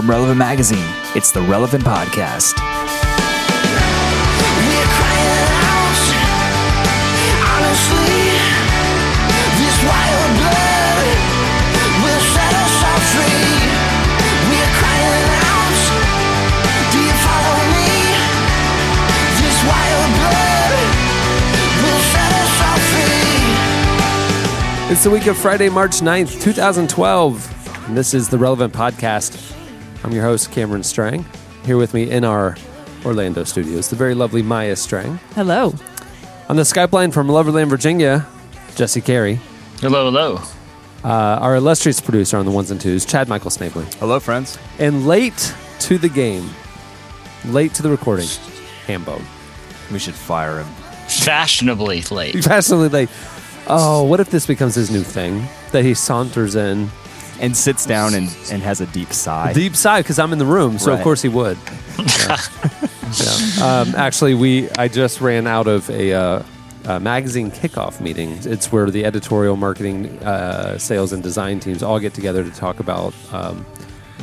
From Relevant Magazine, it's the Relevant Podcast. We're crying out, honestly. This wild blood will set us all free. We're crying out, do you follow me? This wild blood will set us all free. It's the week of Friday, March 9th, 2012. And this is the Relevant Podcast. I'm your host, Cameron Strang. Here with me in our Orlando studios, the very lovely Maya Strang. Hello. On the Skype line from Loverland, Virginia, Jesse Carey. Hello, hello. Uh, our illustrious producer on the ones and twos, Chad Michael Snavely. Hello, friends. And late to the game, late to the recording, Hambone. We should fire him. Fashionably late. Fashionably late. Oh, what if this becomes his new thing? That he saunters in, And sits down and, and has a deep sigh. deep sigh because I'm in the room, so of Right. course he would. Yeah. Yeah. Um, actually, we I just ran out of a, uh, a magazine kickoff meeting. It's where the editorial, marketing, uh, sales, and design teams all get together to talk about um,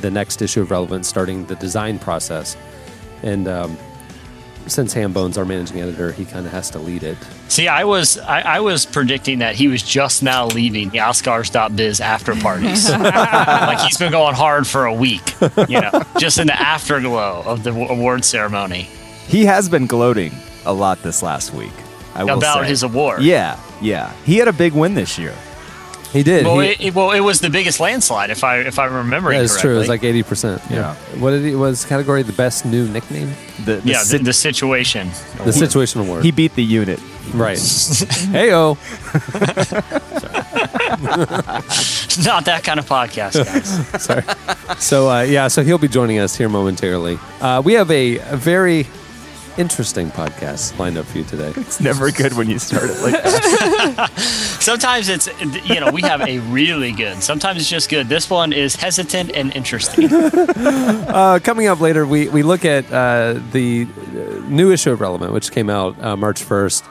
the next issue of Relevance, starting the design process. And um, since Ham Bones, our managing editor, he kind of has to lead it. See, I was I, I was predicting that he was just now leaving the Oscars.biz after parties. like he's been going hard for a week, you know, just in the afterglow of the award ceremony He has been gloating a lot this last week. I will about say. his award. Yeah, yeah. He had a big win this year. He did. Well, He- it, it- well, it was the biggest landslide if I if I remember yeah, it's true. It was like eighty percent. Yeah. What did he was category the best new nickname? The, the yeah, the, sit- the situation. The situation award. he beat the unit. right. Heyo. Not that kind of podcast, guys. Sorry. So uh, yeah, so he'll be joining us here momentarily. Uh, we have a, a very interesting podcast lined up for you today. It's never good when you start it like that. Sometimes it's you know we have a really good. Sometimes it's just good. This one is hesitant and interesting. Uh, coming up later, we we look at uh, the uh, new issue of Relevant, which came out uh, March first.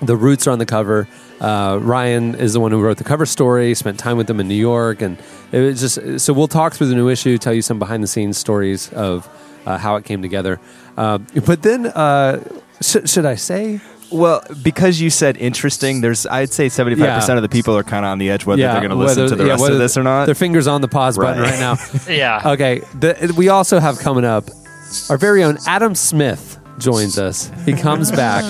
The roots are on the cover. Uh, Ryan is the one who wrote the cover story. Spent time with them in New York, and it was just so we'll talk through the new issue, tell you some behind the scenes stories of uh, how it came together. Uh, but then, uh, sh- should I say? Well, because you said interesting, there's I'd say 75% Yeah. of the people are kind of on the edge whether they're going to listen whether- to the yeah, rest whether of this or not. Their fingers on the pause button Right. right now. Yeah. Okay. The, we also have coming up our very own Adam Smith joins us. He comes back,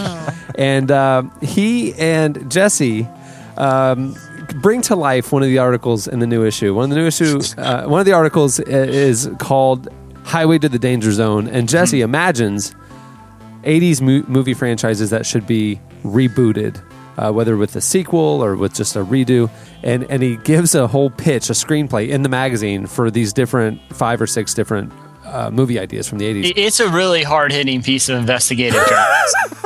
and uh, he and Jesse um, bring to life one of the articles in the new issue. One of the new issue. Uh, one of the articles is called "Highway to the Danger Zone," and Jesse imagines 80s mo- movie franchises that should be rebooted, uh, whether with a sequel or with just a redo. And, and he gives a whole pitch, a screenplay in the magazine for these different five or six different uh, movie ideas from the 80s. It's a really hard hitting piece of investigative journalism.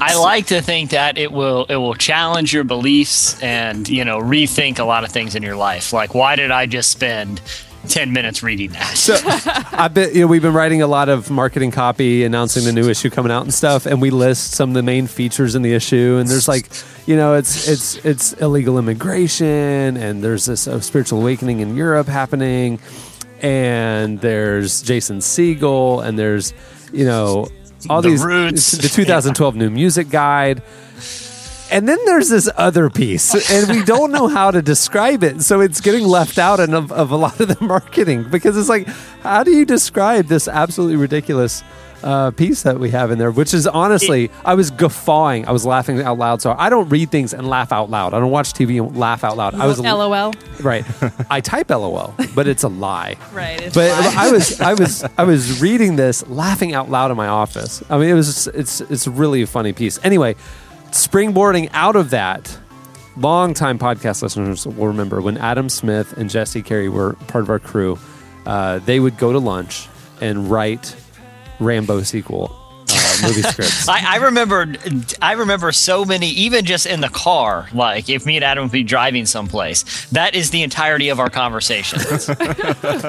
I like to think that it will it will challenge your beliefs and you know rethink a lot of things in your life. Like why did I just spend ten minutes reading that? So I bet you know, we've been writing a lot of marketing copy, announcing the new issue coming out and stuff, and we list some of the main features in the issue. And there's like, you know, it's it's it's illegal immigration, and there's this uh, spiritual awakening in Europe happening, and there's Jason Segel, and there's you know all The these Roots. the 2012 new music guide. And then there's this other piece, and we don't know how to describe it. So it's getting left out of, of a lot of the marketing because it's like, how do you describe this absolutely ridiculous uh, piece that we have in there? Which is honestly, I was guffawing. I was laughing out loud. So I don't read things and laugh out loud. I don't watch TV and laugh out loud. I was LOL. right. I type LOL, but it's a lie. Right. But fine. I was I was I was reading this, laughing out loud in my office. I mean, it was it's it's really a funny piece. Anyway, springboarding out of that, longtime podcast listeners will remember when Adam Smith and Jesse Carey were part of our crew. Uh, they would go to lunch and write Rambo sequel uh, movie scripts. I, I remember, I remember so many, even just in the car. Like if me and Adam would be driving someplace, that is the entirety of our conversations.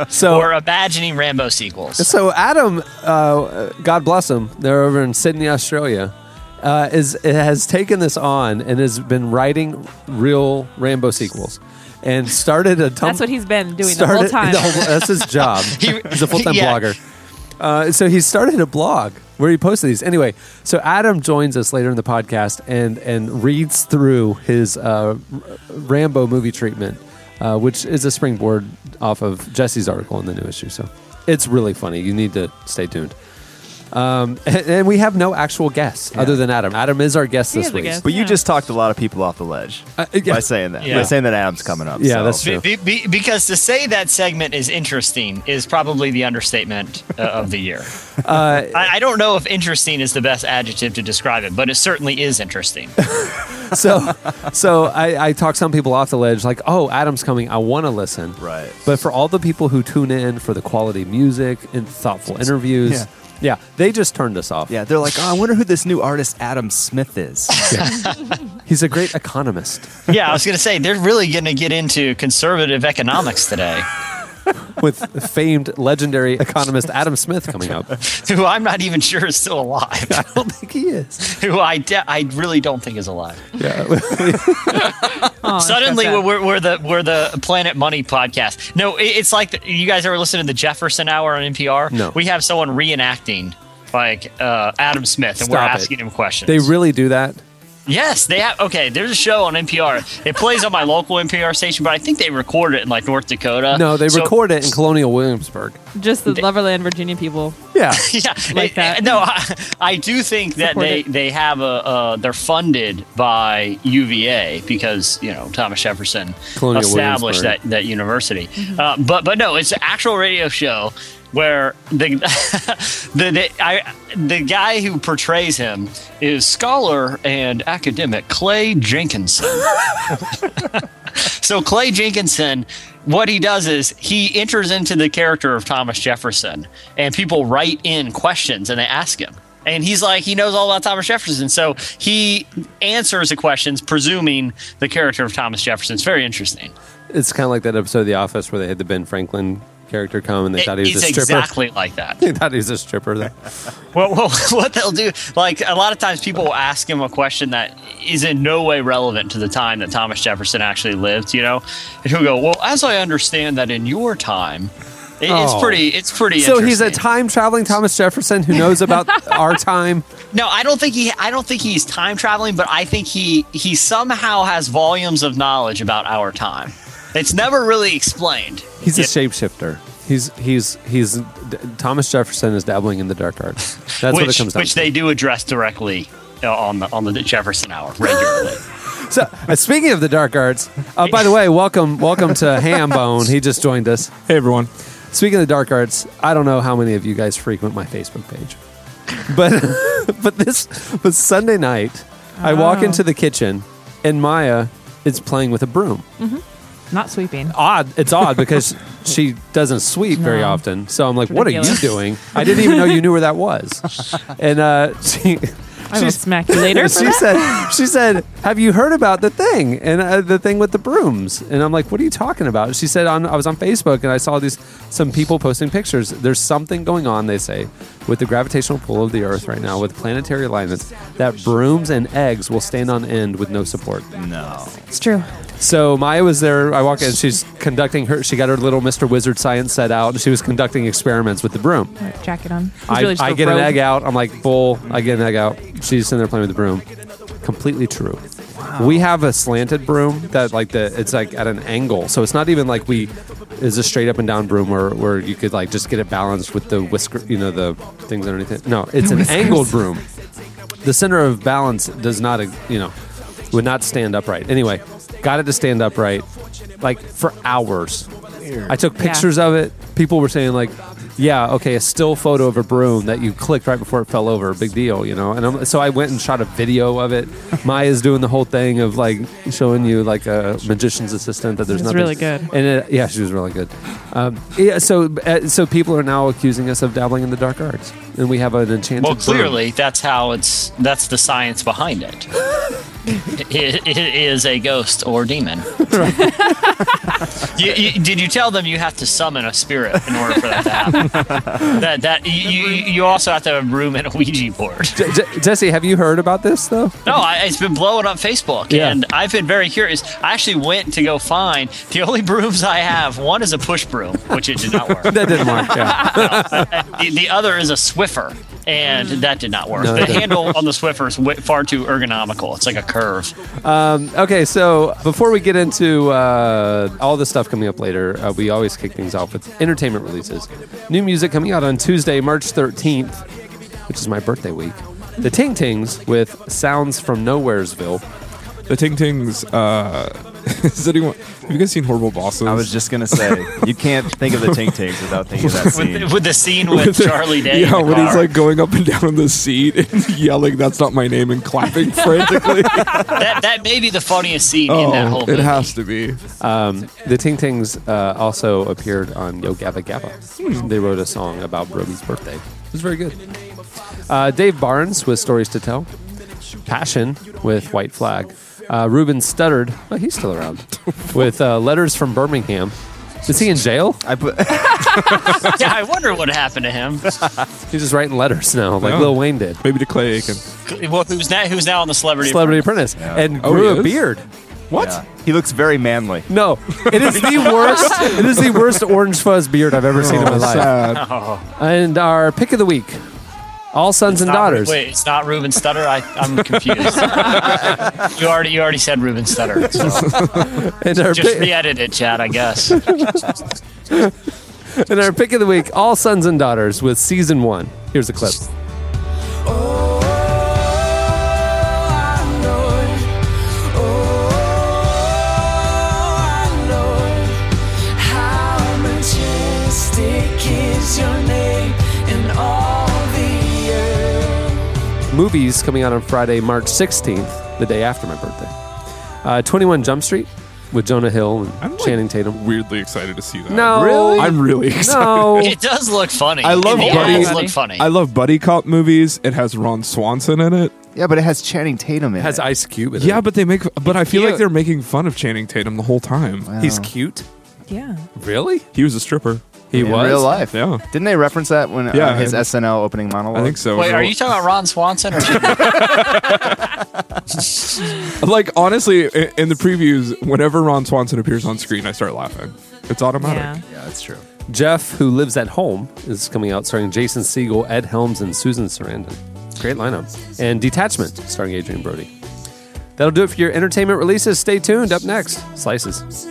So We're imagining Rambo sequels. So Adam, uh, God bless him, they're over in Sydney, Australia, uh, is has taken this on and has been writing real Rambo sequels, and started a. Tum- That's what he's been doing the whole started- time. the whole- that's his job. He- He's a full time yeah. blogger. Uh, so he started a blog where he posted these. Anyway, so Adam joins us later in the podcast and and reads through his uh, Rambo movie treatment, uh, which is a springboard off of Jesse's article in the new issue. So it's really funny. You need to stay tuned. Um, and, and we have no actual guests other than Adam. Adam is our guest He this week. guest. But you Yeah. just talked a lot of people off the ledge Uh, yeah. by saying that. Yeah. By saying that Adam's coming up. Yeah, so. that's true. Be, be, because to say that segment is interesting is probably the understatement uh, of the year. Uh, I, I don't know if interesting is the best adjective to describe it, but it certainly is interesting. so so I, I talk some people off the ledge like oh adam's coming i want to listen Right. but for all the people who tune in for the quality music and thoughtful interviews Yeah. yeah, they just turned us off Yeah, they're like, oh, I wonder who this new artist Adam Smith is. he's a great economist Yeah, I was going to say they're really going to get into conservative economics today, with famed legendary economist adam smith coming up who I'm not even sure is still alive. i don't think he is who I de- I really don't think is alive. yeah Oh, Suddenly, that's so we're, we're the we're the Planet Money podcast. No, it- it's like the, you guys ever listen to the Jefferson Hour on NPR? No. we have someone reenacting like uh, Adam Smith, and we're Stop it. asking him questions. they really do that Yes, they have. Okay, there's a show on NPR. It plays on my local NPR station, but I think they record it in like North Dakota. no they So- record it in colonial williamsburg just the Loverland, Virginia people. Yeah Yeah, Like that. No, I, I do think that they they have a uh, they're funded by UVA because you know Thomas Jefferson Colonial established that that university. Uh, but but no, it's an actual radio show where the the the, I, the guy who portrays him is scholar and academic Clay Jenkinson. So Clay Jenkinson, what he does is he enters into the character of Thomas Jefferson, and people write in questions and they ask him. And he's like, he knows all about Thomas Jefferson. So he answers the questions, presuming the character of Thomas Jefferson. It's very interesting. it's kind of like that episode of the office where they had the ben franklin character come and they It- thought he was a stripper exactly like that. they thought he was a stripper well, well, what they'll do, like a lot of times people will ask him a question that is in no way relevant to the time that Thomas Jefferson actually lived, you know? And he'll go, well, as I understand that in your time, it- it's Oh. pretty, it's pretty So he's a time traveling Thomas Jefferson who knows about our time. No, I don't think he. I don't think he's time traveling, but I think he he somehow has volumes of knowledge about our time. It's never really explained. He's a Yeah. shapeshifter. He's he's he's Thomas Jefferson is dabbling in the dark arts. That's what it comes down to. which to. they do address directly uh, on the on the Jefferson Hour regularly. So uh, speaking of the dark arts, uh, by the way, welcome welcome to Hambone. He just joined us. Hey everyone. Speaking of the dark arts, I don't know how many of you guys frequent my Facebook page, but but this but Sunday night, I walk Oh. into the kitchen and Maya is playing with a broom. Not sweeping. odd. It's odd because she doesn't sweep very No. often. So I'm like, "What are you Ridiculous. doing?" I didn't even know you knew where that was. And uh, she, I will smack you later. for she that. said, "She said, have you heard about the thing and uh, the thing with the brooms?" And I'm like, "What are you talking about?" She said, on, "I was on Facebook and I saw these some people posting pictures. There's something going on. They say with the gravitational pull of the Earth right now with planetary alignments that brooms and eggs will stand on end with no support." No. It's true. So Maya was there. I walk in. She's conducting her. She got her little Mr. Wizard science set out, and she was conducting experiments with the broom. Right, jacket on. He's I, really just I a get an rogue. egg out. I'm like, bull. I get an egg out. She's sitting there playing with the broom. Completely true. We have a slanted broom that like the it's like at an angle, so it's not even like we is a straight up and down broom where, where you could like just get it balanced with the whisker, you know, the things underneath it. No, it's an angled broom. The center of balance does not, you know, would not stand upright. Anyway, got it to stand upright like for hours. I took pictures of it. People were saying like, "Yeah, okay, a still photo of a broom that you clicked right before it fell over, big deal, you know." And I'm, so I went and shot a video of it. Maya's doing the whole thing of like showing you like a magician's assistant that there's It was nothing. really good. And it, yeah, she was really good. Um, yeah, so uh, so people are now accusing us of dabbling in the dark arts, and we have an enchanted. Well, broom. clearly that's how it's that's the science behind it. i- i- a ghost or demon. You- you- did you tell them you have to summon a spirit in order for that to happen? that that you, you you also have to have a room and a Ouija board. Jesse, have you heard about this though? No, I, it's been blowing up Facebook, Yeah. and I've been very curious. I actually went to go find the only brooms I have. One is a push broom, which it did not work. That didn't work. Yeah. the, the other is a Swiffer, and that did not work. No, the handle on the Swiffer is far too ergonomical. It's like a curve. Okay, so before we get into uh, all the stuff coming up later, uh, we always kick things off with entertainment releases. New music coming out on Tuesday, March 13th, which is my birthday week. The Ting Tings with Sounds from Nowheresville. The Ting Tings. Uh, has anyone? Have you guys seen Horrible Bosses? I was just gonna say you can't think of the Ting Tings without thinking of that scene. With, with the scene with Charlie Day. Yeah, the when he's like going up and down the seat and yelling, "That's not my name," and clapping frantically. that, that may be the funniest scene in that whole oh, movie. it has to be. The Ting Tings uh, also appeared on Yo Gabba Gabba. They wrote a song about Brody's birthday. It was very good. Uh, Dave Barnes with Stories to Tell. Passion with White Flag. Uh, Ruben Studdard, oh, he's still around, with uh, Letters from Birmingham. Is he in jail? I put Yeah, I wonder what happened to him. He's just writing letters now, like Yeah. Lil Wayne did. Maybe to Clay Aiken. well, who's now who's now on the Celebrity? Celebrity Apprentice. And Oh, grew he a is? beard. What? yeah. he looks very manly. No, it is the worst. It is the worst orange fuzz beard I've ever seen in my Oh, life. sad. And our pick of the week: All Sons and Not- Daughters. Wait, it's not Ruben Studdard. I, I'm confused. you already you already said Ruben Studdard. So just pick, re-edit it, Chad. I guess. and our pick of the week: All Sons and Daughters with season one. Here's a clip. Oh, Movies coming out on Friday, March 16th, the day after my birthday. Uh, 21 Jump Street with Jonah Hill and I'm like, Channing Tatum. weirdly excited to see that. No. Really? I'm really excited. No, It does look funny. I love it Buddy- does look funny. I love buddy cop movies. It has Ron Swanson in it. Yeah, but it has Channing Tatum in it. has it. Ice Cube. In Yeah, it. Yeah, but they make. But I feel Cute. like they're making fun of Channing Tatum the whole time. he's cute. Yeah. Really? He was a stripper. He in was real life. Yeah. Didn't they reference that when Yeah, uh, his and- SNL opening monologue? I think so. Wait, are you talking about Ron Swanson or? Like honestly, i- in the previews, whenever Ron Swanson appears on screen, I start laughing. It's automatic. Yeah. Yeah, that's true. Jeff, who lives at home, is coming out starring Jason Segel, Ed Helms, and Susan Sarandon. Great lineup. And Detachment, starring Adrien Brody. That'll do it for your entertainment releases. Stay tuned. Up next, Slices.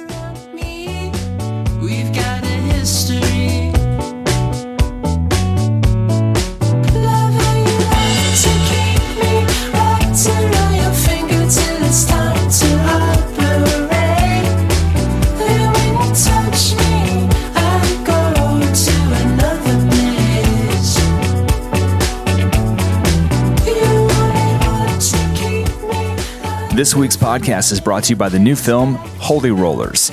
This week's podcast is brought to you by the new film Holy Rollers.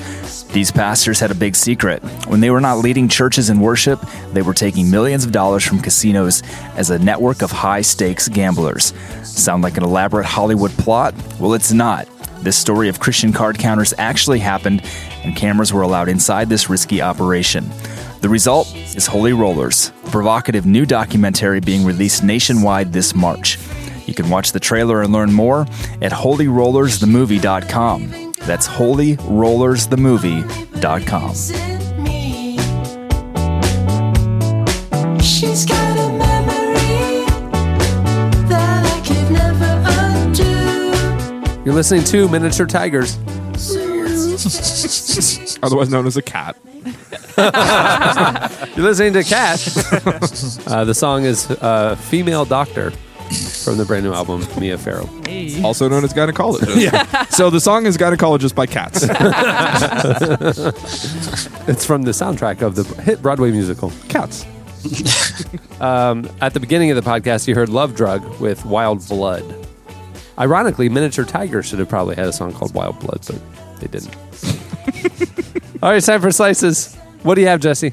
These pastors had a big secret. When they were not leading churches in worship, they were taking millions of dollars from casinos as a network of high stakes gamblers. Sound like an elaborate Hollywood plot? Well, it's not. This story of Christian card counters actually happened, and cameras were allowed inside this risky operation. The result is Holy Rollers, a provocative new documentary being released nationwide this March. You can watch the trailer and learn more at holyrollersthemovie.com. That's holyrollersthemovie.com. Isn't me. She's got a memory that I could never undo. You're listening to Miniature Tigers. Otherwise known as a cat. You're listening to Cat. uh, the song is uh, Female Doctor from the brand new album, Mia Pharaoh. Hey. Also known as gynecologist. yeah. So the song is gynecologist by cats. It's from the soundtrack of the hit Broadway musical. cats. Um, at the beginning of the podcast, you heard Lovedrug with Wild Blood. Ironically, Miniature Tiger should have probably had a song called Wild Blood, but they didn't. All right, it's time for slices. What do you have, Jesse?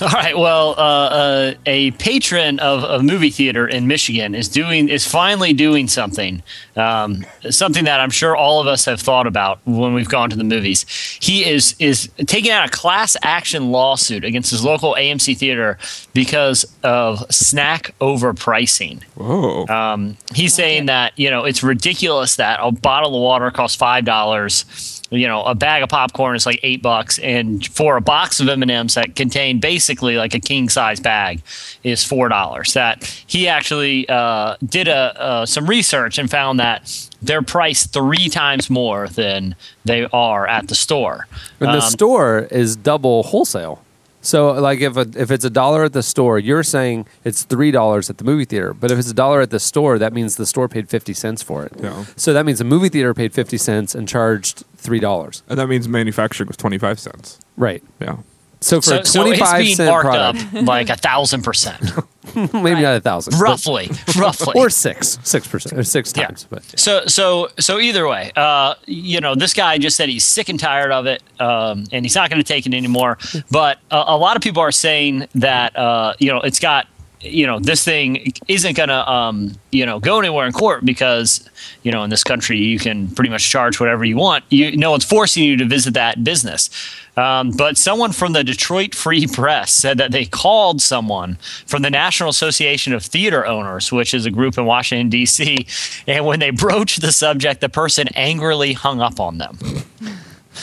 All right. Well, uh, uh, a patron of a movie theater in Michigan is doing is finally doing something, um, something that I'm sure all of us have thought about when we've gone to the movies. He is is taking out a class action lawsuit against his local AMC theater because of snack overpricing. Whoa. Um, he's saying that you know it's ridiculous that a bottle of water costs five dollars. You know, a bag of popcorn is like eight bucks, and for a box of M and M's that contain basically like a king size bag is four dollars. That he actually uh, did a uh, some research and found that they're priced three times more than they are at the store. And the Um, store is double wholesale. So, like, if a, if it's a dollar at the store, you're saying it's three dollars at the movie theater. But if it's a dollar at the store, that means the store paid fifty cents for it. Yeah. So that means the movie theater paid fifty cents and charged three dollars. and that means manufacturing was 25 cents. Right. Yeah. So for so, a so twenty it's being cent product, up like a thousand percent, maybe not a thousand, but- roughly, roughly, or six, six percent, or six Yeah. times. But So so so either way, uh, you know, this guy just said he's sick and tired of it, um, and he's not going to take it anymore. But uh, a lot of people are saying that uh, you know it's got you know this thing isn't going to um, you know go anywhere in court because you know in this country you can pretty much charge whatever you want. You no one's forcing you to visit that business. Um, but someone from the Detroit Free Press said that they called someone from the National Association of Theater Owners, which is a group in Washington, D.C., and when they broached the subject, the person angrily hung up on them.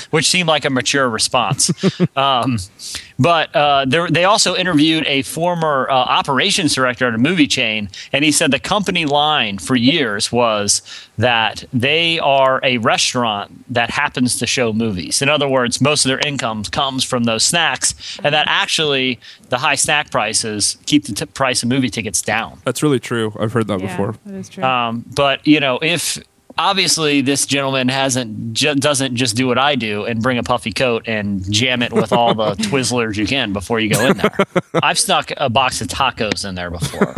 Which seemed like a mature response. um, but uh, there- they also interviewed a former uh, operations director at a movie chain, and he said the company line for years was that they are a restaurant that happens to show movies. In other words, most of their income comes from those snacks, and that actually the high snack prices keep the t- price of movie tickets down. That's really true. I've heard that Yeah, before. that is true. Um, but you know, if obviously this gentleman hasn't ju- doesn't just do what I do and bring a puffy coat and jam it with all the Twizzlers you can before you go in there. I've stuck a box of tacos in there before.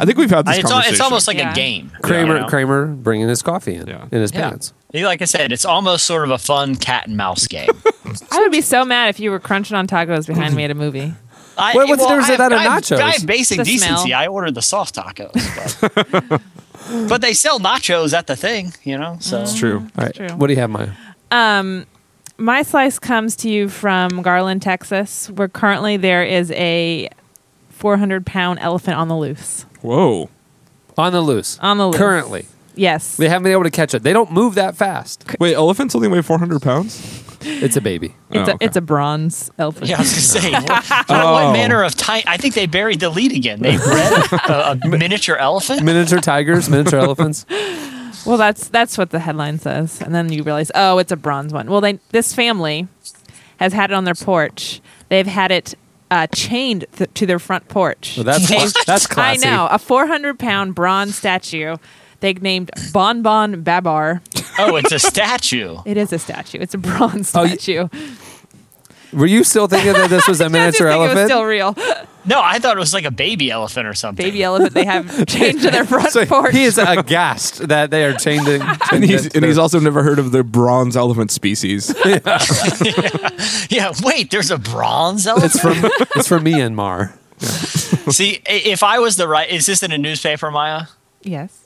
I think we've had this it's, al- conversation. it's almost like Yeah. a game. Kramer, you know? Kramer bringing his coffee in Yeah. in his Yeah. pants. Like I said, it's almost sort of a fun cat and mouse game. I would be so mad if you were crunching on tacos behind me at a movie. I, What- what's the difference I with that have- and I have- nachos? I have basic The decency. smell. I ordered the soft tacos, but, but they sell nachos at the thing, you know. So It's true. Mm, All right. true. What do you have, Maya? Um, my slice comes to you from Garland, Texas, where currently there is a 400 pound elephant on the loose. Whoa. On the loose. On the loose. Currently. Yes. They haven't been able to catch it. They don't move that fast. Wait, elephants only weigh 400 pounds? It's a baby. It's, Oh, a, okay. it's a bronze elephant. Yeah, I was gonna say, what, what, what manner of time? I think they buried the lead again. They bred a, a miniature elephant. Miniature tigers, miniature elephants. Well, that's that's what the headline says, and then you realize, oh, it's a bronze one. Well, they this family has had it on their porch. They've had it uh, chained th- to their front porch. Well, that's that's classy. I know a 400 pound bronze statue. They named Bon Bon Babar. Oh, it's a statue. It is a statue. It's a bronze Oh, you- statue. Were you still thinking that this was a I just miniature think It was elephant? still real. No, I thought it was like a baby elephant or something. Baby elephant. They have chained to their front So porch. he is aghast that they are chained in. And he's, and he's also never heard of the bronze elephant species. Yeah, wait, there's a bronze elephant. It's from it's from Myanmar. See, i- if I was the right, is this in a newspaper, Maya? yes.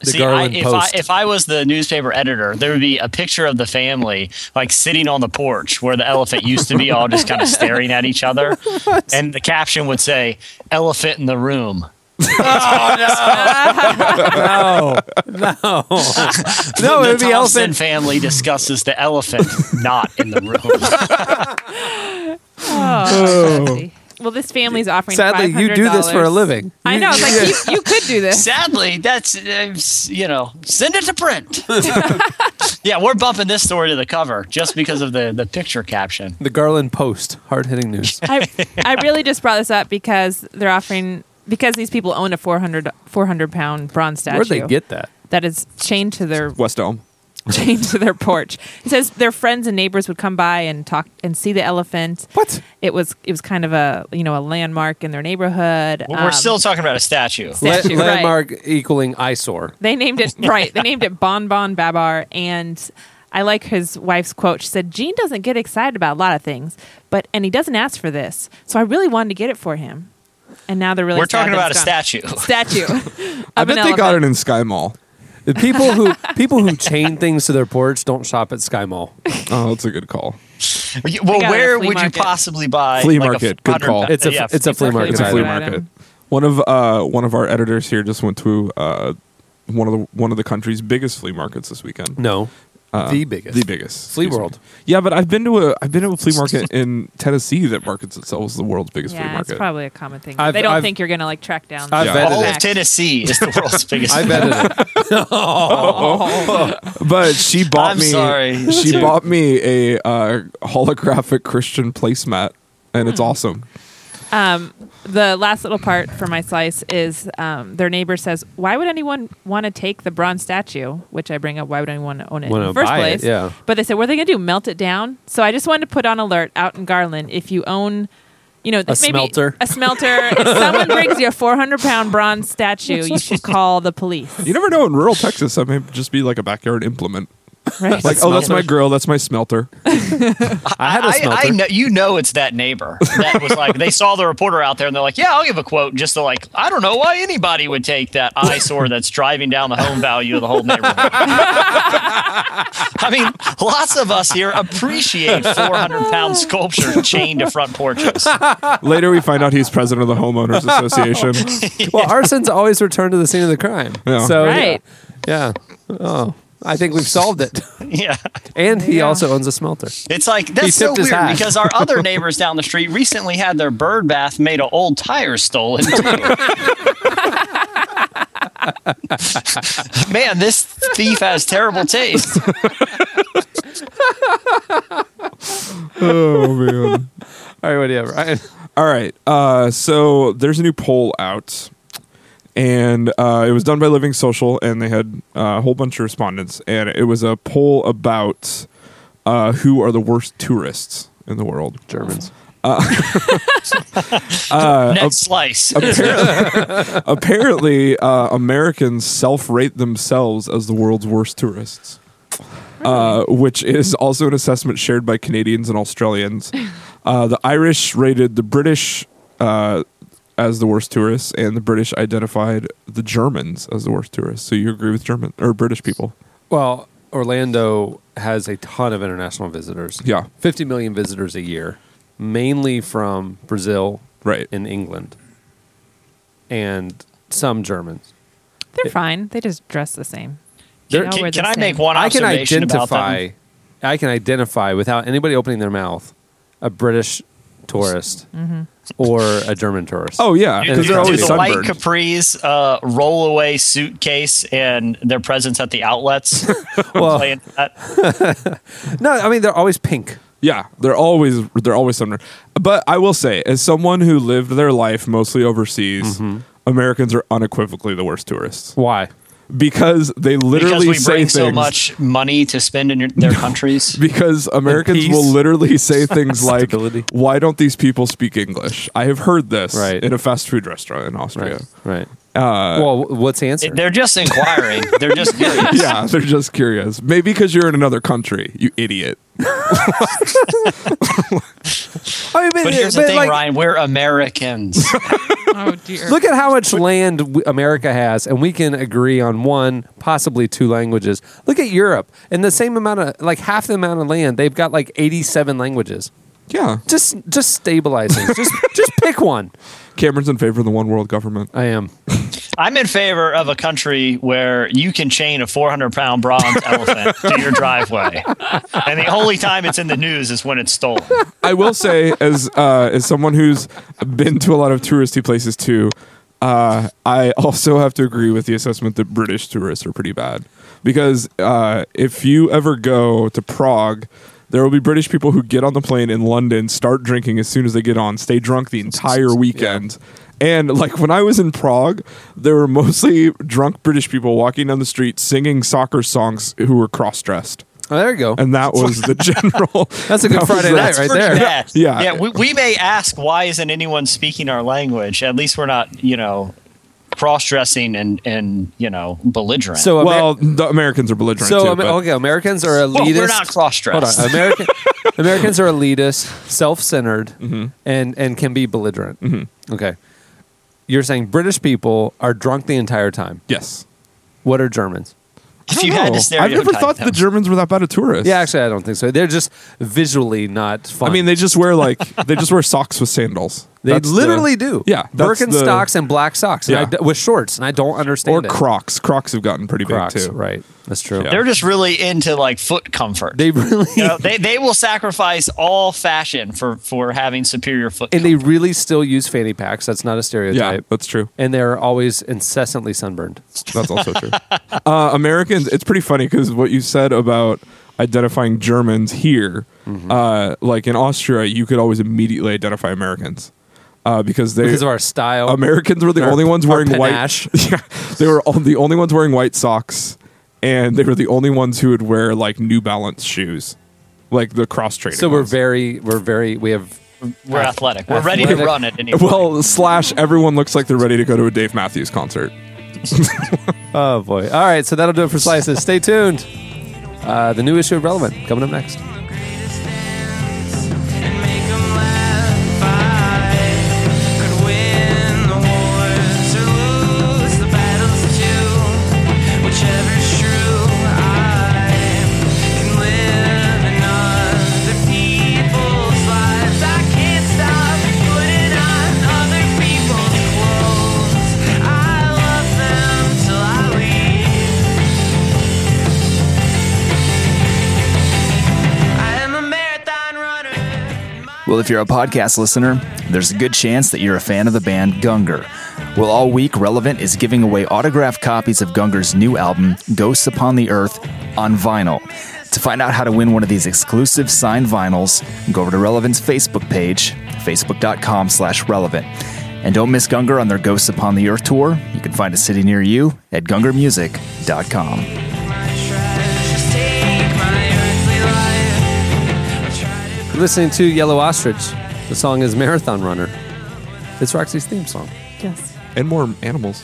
The See, Garland I, if Post. I if I was the newspaper editor, there would be a picture of the family like sitting on the porch where the elephant used to be, all just kind of staring at each other, and the caption would say "Elephant in the room." No, no, no. It the would be Thompson elephant. family discusses the elephant not in the room. Oh, nasty. Well, this family's offering. Sadly, you do this for a living. I know. It's like you, you could do this. Sadly, that's uh, you know, send it to print. yeah, we're bumping this story to the cover just because of the the picture caption. The Garland Post, hard hitting news. I, I really just brought this up because they're offering because these people own a 400, 400 pound bronze statue Where'd they get that? that is chained to their West Elm. chained to their porch. It says their friends and neighbors would come by and talk and see the elephant. What? It was it was kind of a you know a landmark in their neighborhood. Well, we're Um, still talking about a statue. La- statue, right. landmark equaling eyesore. They named it right. They named it Bon Bon Babar, and I like his wife's quote. She said, "Gene doesn't get excited about a lot of things, but and he doesn't ask for this. So I really wanted to get it for him." And now they're really We're sad talking that about a it's gone. statue. Statue. I bet an they got it in SkyMall. The people who people who chain things to their porch don't shop at SkyMall. Oh, that's a good call. Well, got a where flea would market. you possibly buy Flea like a market, good 100 call. It's a yeah, it's a flea market. It's a flea Right. market. One of uh one of our editors here just went to uh one of the one of the country's biggest flea markets this weekend. No, Uh, the biggest. The biggest. Flea excuse me. World. Yeah, but I've been to a I've been to a flea market in Tennessee that markets itself as the world's biggest flea Yeah, it's market. probably a common thing. I've- they don't I've- think you're going to like track down. I've Yeah. All it. of Tennessee is the world's biggest. I vetted it. but she bought I'm me sorry. she Dude. bought me a uh, holographic Christian placemat and it's awesome. Um, the last little part for my slice is um, their neighbor says, "Why would anyone want to take the bronze statue?" Which I bring up. Why would anyone own it in Wanna the first buy it, place? yeah. But they said, "What are they going to do? Melt it down?" So I just wanted to put on alert out in Garland. If you own, you know, maybe smelter. a smelter. if someone brings you a 400 pound bronze statue, you should call the police. You never know in rural Texas that may just be like a backyard implement. Right? Like, oh, that's my Smelter. grill, that's my smelter. I had a smelter. I know, you know it's that neighbor that was like they saw the reporter out there and they're like, yeah, I'll give a quote just to like I don't know why anybody would take that eyesore that's driving down the home value of the whole neighborhood. I mean, lots of us here appreciate 400 pound sculpture chained to front porches. Later we find out he's president of the homeowners association. well, arson's always returned to the scene of the crime. Yeah. So yeah. Yeah. Oh, I think we've solved it. Yeah. And he Yeah. also owns a smelter. It's like that's so weird hat. because our other neighbors down the street recently had their bird bath made of old tires stolen. Man, this thief has terrible taste. oh man. All right, what do you have, Ryan? All right. Uh, so there's a new poll out, and uh, it was done by Living Social, and they had uh, a whole bunch of respondents, and it was a poll about uh, who are the worst tourists in the world. Germans. Next slice. Apparently, uh, Americans self-rate themselves as the world's worst tourists. Uh, which is also an assessment shared by Canadians and Australians. Uh, the Irish rated the British uh, as the worst tourists, and the British identified the Germans as the worst tourists. So you agree with German or British people? Well, Orlando has a ton of international visitors. Yeah. 50 million visitors a year, mainly from Brazil Right. and England, and some Germans. They're fine. They just dress the same. They're- You know, Can, we're can the I same. make one I can observation about identify. them? I can identify without anybody opening their mouth a British tourist Mm-hmm. or a German tourist. Oh yeah, because they're do always the white sunburned. capris uh, roll away suitcase and their presence at the outlets? Well- Play into that? no, I mean they're always pink. Yeah, they're always they're always sunburned. But I will say, as someone who lived their life mostly overseas, Mm-hmm. Americans are unequivocally the worst tourists Why? Because they literally because we say bring things. so much money to spend in your, their countries. because Americans will literally say things like, "Why don't these people speak English?" I have heard this Right. in a fast food restaurant in Austria. Right. Right. Uh, well, what's the answer? They're just inquiring. They're just curious. Yeah, they're just curious. Maybe because you're in another country, you idiot. I mean, But here's the thing, like, Ryan. We're Americans. Oh dear. Look at how much land America has, and we can agree on one, possibly two languages. Look at Europe, and the same amount of, like half the amount of land, they've got like eighty-seven languages. Yeah, Just, just stabilizing. just, just pick one. Cameron's in favor of the one world government. I am. I'm in favor of a country where you can chain a 400 pound bronze elephant to your driveway. And the only time it's in the news is when it's stolen. I will say, as uh, as someone who's been to a lot of touristy places too, uh, I also have to agree with the assessment that British tourists are pretty bad. Because uh, if you ever go to Prague, there will be British people who get on the plane in London, start drinking as soon as they get on, stay drunk the entire weekend. And like when I was in Prague, there were mostly drunk British people walking down the street singing soccer songs who were cross dressed. Oh, there you go. And that was the general. That's a good that Friday night right Pretty there. bad. Yeah. Yeah. We, we may ask, why isn't anyone speaking our language? At least we're not, you know, cross-dressing and and you know belligerent. So, Amer- well, the Americans are belligerent so too. Amer- okay, Americans are elitist. Well, we're not cross-dressed. Hold on, American Americans are elitist, self-centered, Mm-hmm. and and can be belligerent. Okay, you're saying British people are drunk the entire time. Yes. What are Germans? if you I had don't to know. I've never thought them. the Germans were that bad at tourists. Yeah, actually, I don't think so. They're just visually not fun. I mean, they just wear like they just wear socks with sandals. They That's the- literally do. Yeah, that's the- Birkenstocks and black socks, and I Yeah. d- with shorts, and I don't understand or it. Crocs. Crocs have gotten pretty Crocs, big too. right? That's true. Yeah. They're just really into like foot comfort. They really you know, they they will sacrifice all fashion for for having superior foot. and they really still use fanny packs. That's not a Yeah, stereotype. that's true. And they're always incessantly sunburned. That's also true. Uh, Americans, it's pretty funny because what you said about identifying Germans here, Mm-hmm. uh, like in Austria, you could always immediately identify Americans uh, because they Because of our style. Americans were the Our- only ones our wearing white. panache. Yeah, they were all, the only ones wearing white socks, and they were the only ones who would wear like New Balance shoes, like the cross training. so we're very, we're very, we have. we're athletic. We're ready to athletic. run at any well slash everyone looks like they're ready to go to a Dave Matthews concert. Oh boy! All right, so that'll do it for slices. Stay tuned. Uh, the new issue of Relevant coming up next. Well, if you're a podcast listener, there's a good chance that you're a fan of the band Gungor. Well, all week, Relevant is giving away autographed copies of Gungor's new album, Ghosts Upon the Earth, on vinyl. To find out how to win one of these exclusive signed vinyls, go over to Relevant's Facebook page, facebook.com slash relevant. And don't miss Gungor on their Ghosts Upon the Earth tour. You can find a city near you at gungormusic.com. listening to Yellow Ostrich. The song is Marathon Runner. It's Roxy's theme song. Yes. And more animals.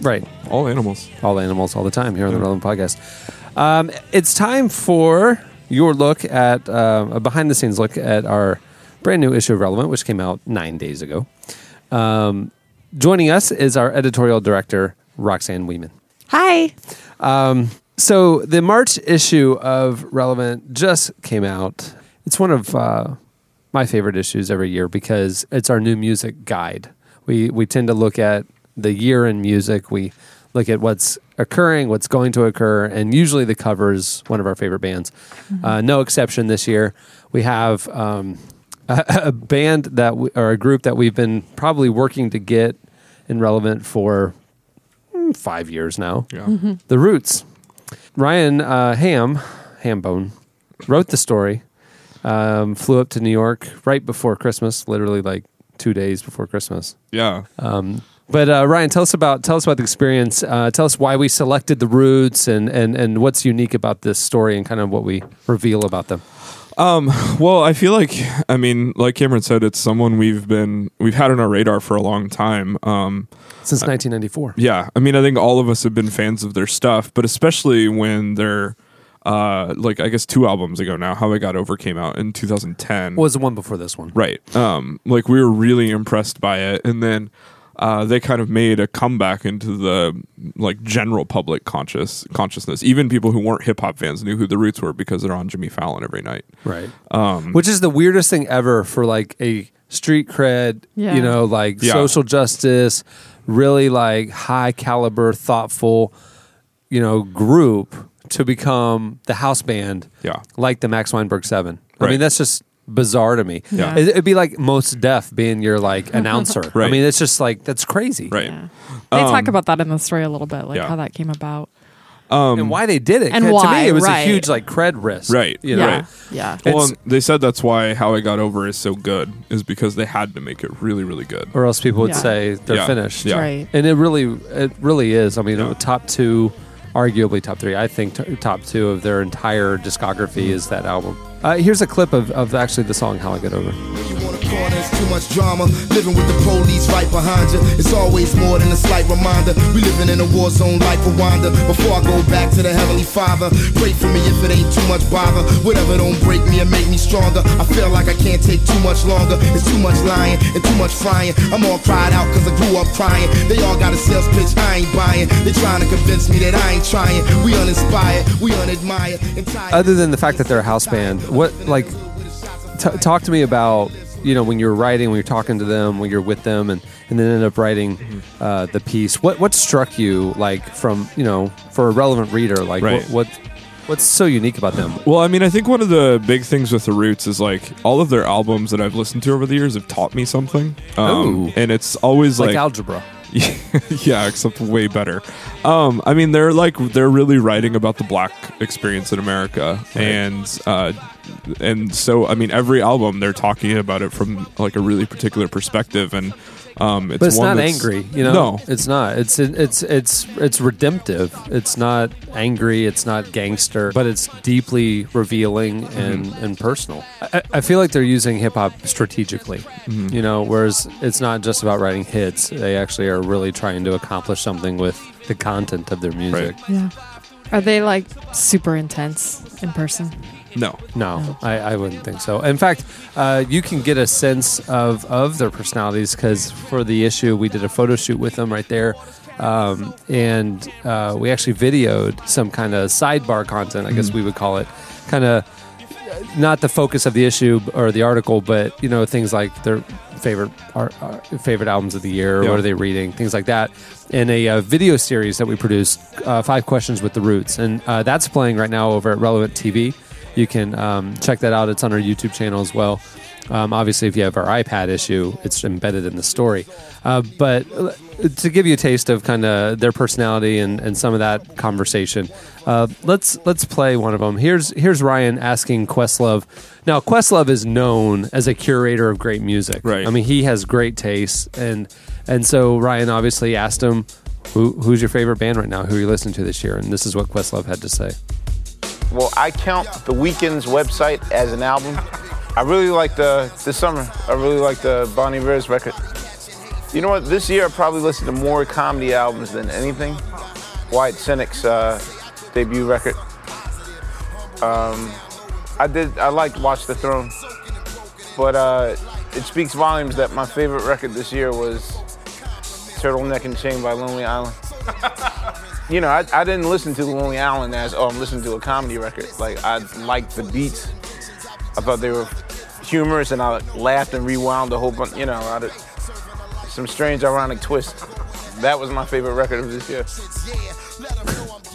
Right. All animals. All animals all the time here on the Relevant Podcast. Um, it's time for your look at uh, a behind the scenes look at our brand new issue of Relevant, which came out nine days ago. Um, joining us is our editorial director, Roxanne Wieman. Hi. So the March issue of Relevant just came out. It's one of uh, my favorite issues every year because it's our new music guide. We we tend to look at the year in music. We look at what's occurring, what's going to occur, and usually the cover is one of our favorite bands. Uh, no exception this year. We have um, a, a band that we, or a group that we've been probably working to get in Relevant for mm, five years now. Yeah. The Roots. Ryan uh, Ham, Hambone, wrote the story. Um, flew up to New York right before Christmas, literally like two days before Christmas. Yeah. But uh, Ryan, tell us about tell us about the experience. Uh, tell us why we selected the Roots and, and and what's unique about this story and kind of what we reveal about them. Well, I feel like I mean, like Cameron said, it's someone we've been we've had on our radar for a long time. Um, Since 1994. yeah, I mean, I think all of us have been fans of their stuff, but especially when they're uh, like I guess two albums ago now, How I Got Over came out in 2010. What was the one before this one? Right. Um, like we were really impressed by it, and then uh, they kind of made a comeback into the like general public conscious consciousness. Even people who weren't hip hop fans knew who the Roots were because they're on Jimmy Fallon every night. Right. Um, Which is the weirdest thing ever for like a street cred, Yeah. you know, like Yeah. social justice, really like high caliber, thoughtful, you know, group to become the house band, Yeah. like the Max Weinberg Seven. I mean, that's just bizarre to me. Yeah. It- It'd be like Mos Def being your like announcer. I mean, it's just like that's crazy. Right. Yeah. They um, talk about that in the story a little bit, like yeah. how that came about. Um, and why they did it. And to why, me, it was right. a huge like cred risk. Right. You know? yeah. Right. Yeah. Well, they said that's why How I Got Over is so good is because they had to make it really, really good. Or else people would Yeah. say they're Yeah. finished. Yeah. Right. And it really, it really is. I mean, Yeah. top two, arguably top three. I think t- top two of their entire discography is that album. Uh, here's a clip of, of actually the song "How I Get Over." You wanna corner, it's too much drama. Living with the police right behind you. It's always more than a slight reminder. We living in a war zone like Rwanda. Before I go back to the Heavenly Father, pray for me if it ain't too much bother. Whatever don't break me and make me stronger. I feel like I can't take too much longer. It's too much lying and too much frying. I'm all cried out cause I grew up crying. They all got a sales pitch I ain't buying. They trying to convince me that I ain't trying. We uninspired, we unadmired. Other than the fact that they're a house band, what like t- talk to me about you know when you're writing, when you're talking to them, when you're with them, and and then end up writing Mm-hmm. uh, the piece. What what struck you like from you know for a relevant reader? Like Right. what, what what's so unique about them? Well, I mean, I think one of the big things with the Roots is like all of their albums that I've listened to over the years have taught me something. Um, and it's always Like like, algebra. yeah, except way better. Um, I mean, they're like they're really writing about the black experience in America, and uh, and so I mean, every album they're talking about it from like a really particular perspective, and um, it's But it's one not that's- angry, you know. No, it's not. It's it's it's it's redemptive. It's not angry. It's not gangster, but it's deeply revealing and Mm-hmm. and personal. I, I feel like they're using hip hop strategically, Mm-hmm. you know. Whereas it's not just about writing hits. They actually are really trying to accomplish something with the content of their music. Yeah. Are they like super intense in person? No. No, I, I wouldn't think so. In fact, uh, you can get a sense of, of their personalities because for the issue, we did a photo shoot with them right there. Um, and uh, we actually videoed some kind of sidebar content, I guess we would call it. Kind of not the focus of the issue or the article, but you know things like their favorite art, uh, favorite albums of the year, Yeah. what are they reading, things like that. In a uh, video series that we produced, uh, five questions with the roots, and uh, that's playing right now over at Relevant TV. You can um, check that out. It's on our YouTube channel as well. Um, obviously, if you have our iPad issue, it's embedded in the story. Uh, but uh, to give you a taste of kind of their personality and, and some of that conversation, uh, let's let's play one of them. Here's here's Ryan asking Questlove. Now, Questlove is known as a curator of great music. Right. I mean, he has great taste, and and so Ryan obviously asked him, Who, "Who's your favorite band right now? Who are you listening to this year?" And this is what Questlove had to say. Well, I count the Weeknd's website as an album. I really like the this summer. I really like the Bon Iver's record. You know what? This year I probably listened to more comedy albums than anything. White Cynic's uh, debut record. Um, I did. I liked Watch the Throne, but uh, it speaks volumes that my favorite record this year was Turtleneck and Chain by Lonely Island. You know, I, I didn't listen to Lonely Island as, oh, I'm listening to a comedy record. Like, I liked the beats. I thought they were humorous, and I laughed and rewound a whole bunch, you know, out of some strange, ironic twist. That was my favorite record of this year.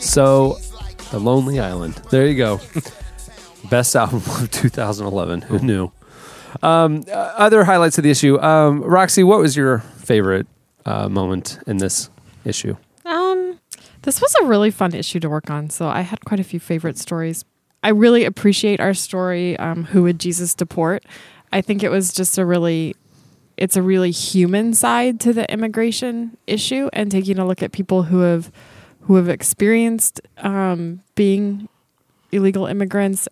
So, The Lonely Island. There you go. Best album of 2011. Who knew? Um, uh, other highlights of the issue. Um, Roxy, what was your favorite uh, moment in this issue? This was a really fun issue to work on. So I had quite a few favorite stories. I really appreciate our story. Um, Who would Jesus deport? I think it was just a really, it's a really human side to the immigration issue, and taking a look at people who have, who have experienced um, being illegal immigrants.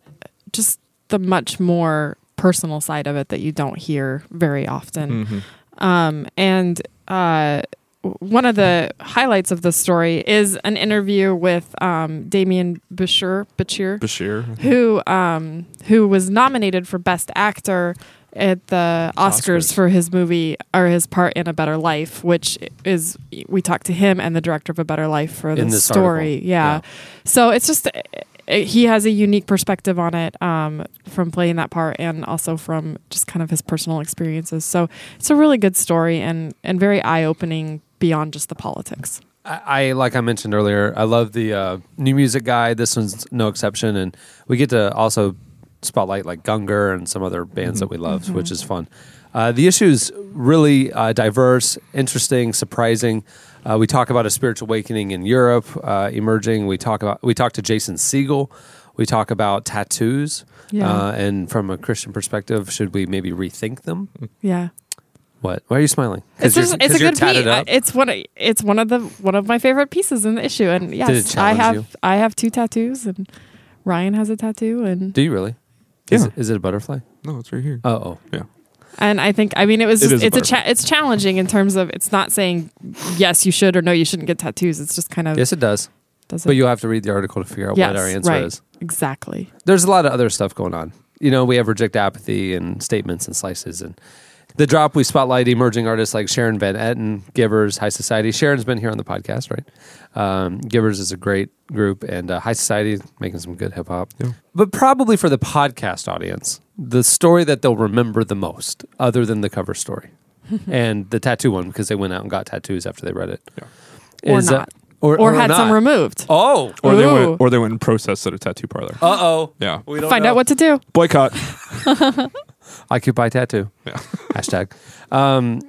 Just the much more personal side of it that you don't hear very often. Um, and uh, one of the highlights of the story is an interview with um, Demián Bichir, Bichir, Bichir. who um, who was nominated for Best Actor at the Oscars, Oscars. for his movie or his part in A Better Life, which is we talked to him and the director of A Better Life for the this story. Yeah. Yeah. so it's just he has a unique perspective on it um, from playing that part and also from just kind of his personal experiences. So it's a really good story and and very eye opening beyond just the politics. I, I like I mentioned earlier, I love the uh, new music guide. This one's no exception, and we get to also spotlight like Gungor and some other bands that we love, which is fun. Uh, the issue is really uh, diverse, interesting, surprising. Uh, we talk about a spiritual awakening in Europe uh, emerging. We talk about we talk to Jason Segel. We talk about tattoos, Yeah. uh, and from a Christian perspective, should we maybe rethink them? Yeah. What? Why are you smiling? It's you're- just, it's a 'cause you're good tatted piece. up? It's one. of- It's one of the one of my favorite pieces in the issue. And yes, it I have you? I have two tattoos, and Ryan has a tattoo, and Do you really? Is, Yeah. it, is it a butterfly? No, it's right here. Oh, oh. Yeah. And I think, I mean, it was It just, is it's a butterfly. cha- it's challenging in terms of it's not saying yes you should or no you shouldn't get tattoos. It's just kind of Yes, it does. does But it? you'll have to read the article to figure out yes, what our answer right, is. exactly. There's a lot of other stuff going on. You know, we have reject apathy and statements and slices and the drop we spotlight emerging artists like Sharon Van Etten, Givers, High Society. Sharon's been here on the podcast, right? Um, Givers is a great group, and uh, High Society making some good hip hop. But probably for the podcast audience, the story that they'll remember the most, other than the cover story, and the tattoo one because they went out and got tattoos after they read it, Or is, uh, not. or, Or, had some removed. Oh, Or they went, or they went and processed at a tattoo parlor. uh oh. yeah, We don't Find know. out what to do. boycott. I could Occupy tattoo. Hashtag. Um,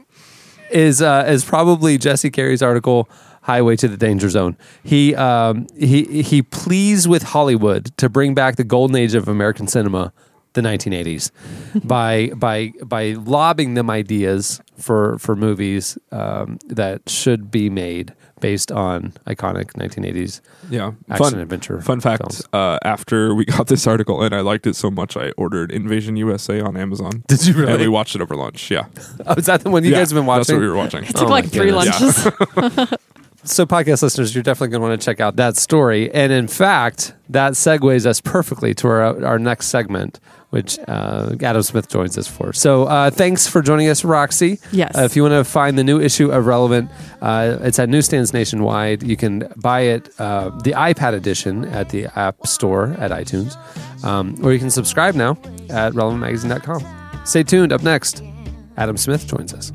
is uh, is probably Jesse Carey's article Highway to the Danger Zone. He um, he he pleads with Hollywood to bring back the golden age of American cinema, the 1980s, by by by lobbing them ideas for for movies um, that should be made based on iconic 1980s Yeah, action fun adventure. Fun fact: films. uh, after we got this article and I liked it so much, I ordered Invasion USA on Amazon. Did you really? And we watched it over lunch. Yeah, Oh, is that the one you Yeah, guys have been watching? That's what we were watching. It took Oh like three goodness. lunches. So, podcast listeners, you're definitely going to want to check out that story. And in fact, that segues us perfectly to our, our next segment, which uh, Adam Smith joins us for. So, uh, thanks for joining us, Roxy. Yes. Uh, if you want to find the new issue of Relevant, uh, it's at newsstands nationwide. You can buy it, uh, the iPad edition, at the App Store at iTunes, um, or you can subscribe now at relevantmagazine.com. Stay tuned. Up next, Adam Smith joins us.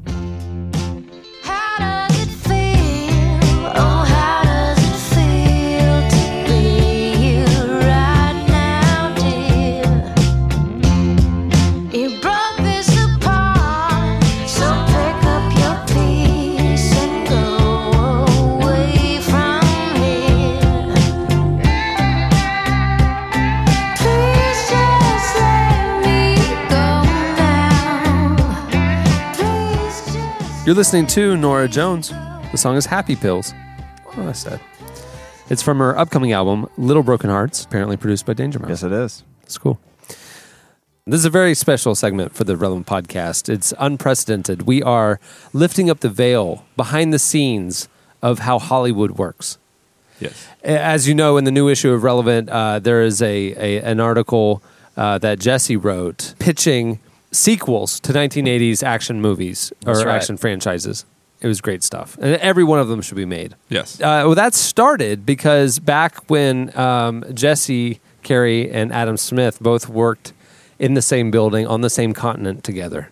You're listening to Norah Jones. The song is Happy Pills. What I said. It's from her upcoming album, Little Broken Hearts, apparently produced by Danger Mouse. Yes, it is. It's cool. This is a very special segment for the Relevant Podcast. It's unprecedented. We are lifting up the veil behind the scenes of how Hollywood works. Yes. As you know, in the new issue of Relevant, uh, there is a, a an article uh, that Jesse wrote pitching sequels to 1980s action movies or That's right. action franchises. It was great stuff, and every one of them should be made. Yes. Uh, well, that started because back when um, Jesse Carey and Adam Smith both worked in the same building on the same continent together,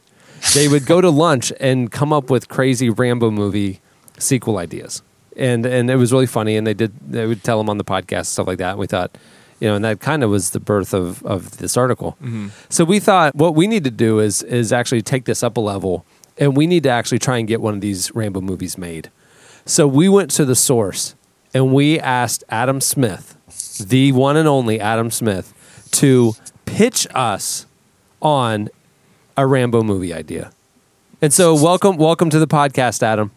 they would go to lunch and come up with crazy Rambo movie sequel ideas, and and it was really funny. And they did they would tell them on the podcast stuff like that. And we thought, you know, and that kind of was the birth of of this article. Mm-hmm. So we thought what we need to do is is actually take this up a level, and we need to actually try and get one of these Rambo movies made. So we went to the source and we asked Adam Smith, the one and only Adam Smith, to pitch us on a Rambo movie idea. And so welcome welcome to the podcast, Adam.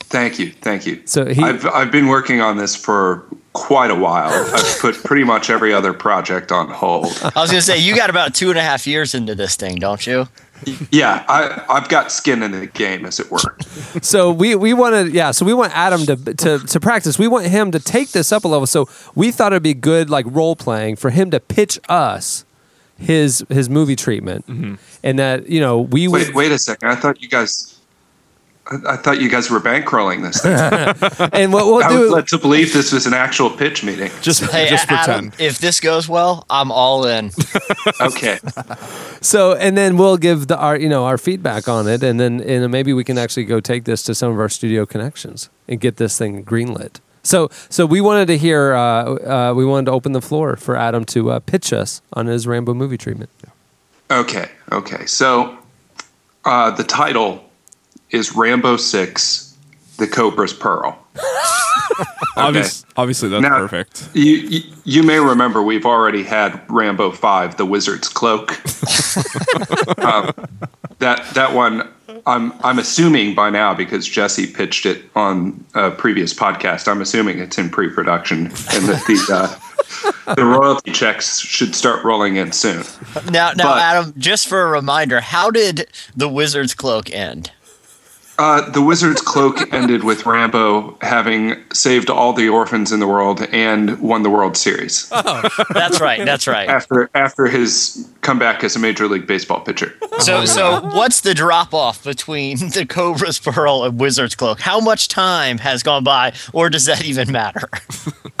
Thank you, thank you. So he- I've I've been working on this for quite a while. I've put pretty much every other project on hold. I was gonna say you got about two and a half years into this thing, don't you? Yeah, I I've got skin in the game, as it were. So we we wanted yeah, so we want Adam to to to practice. We want him to take this up a level. So we thought it'd be good like role playing for him to pitch us his his movie treatment. Mm-hmm. And that, you know, we would Wait, wait a second. I thought you guys. I, I thought you guys were bankrolling this. Thing. and what we'll I was led to believe this was an actual pitch meeting. Just, Hey, just Adam, pretend. if this goes well, I'm all in. Okay. So and then we'll give the our you know our feedback on it, and then and maybe we can actually go take this to some of our studio connections and get this thing greenlit. So so we wanted to hear uh, uh, we wanted to open the floor for Adam to uh, pitch us on his Rambo movie treatment. Okay. Okay. So uh, the title is Rambo Six: The Cobra's Pearl. Obvious, Obviously, that's Now- perfect. You, you you may remember we've already had Rambo Five: The Wizard's Cloak. um, that that one I'm I'm assuming by now because Jesse pitched it on a previous podcast. I'm assuming it's in pre-production and that the uh, the royalty checks should start rolling in soon. Now, now, But- Adam, just for a reminder, how did the Wizard's Cloak end? Uh, the Wizard's Cloak ended with Rambo having saved all the orphans in the world and won the World Series Oh, that's right. That's right. after after his comeback as a Major League Baseball pitcher. So, so what's the drop off between the Cobra's Pearl and Wizard's Cloak? How much time has gone by, or does that even matter?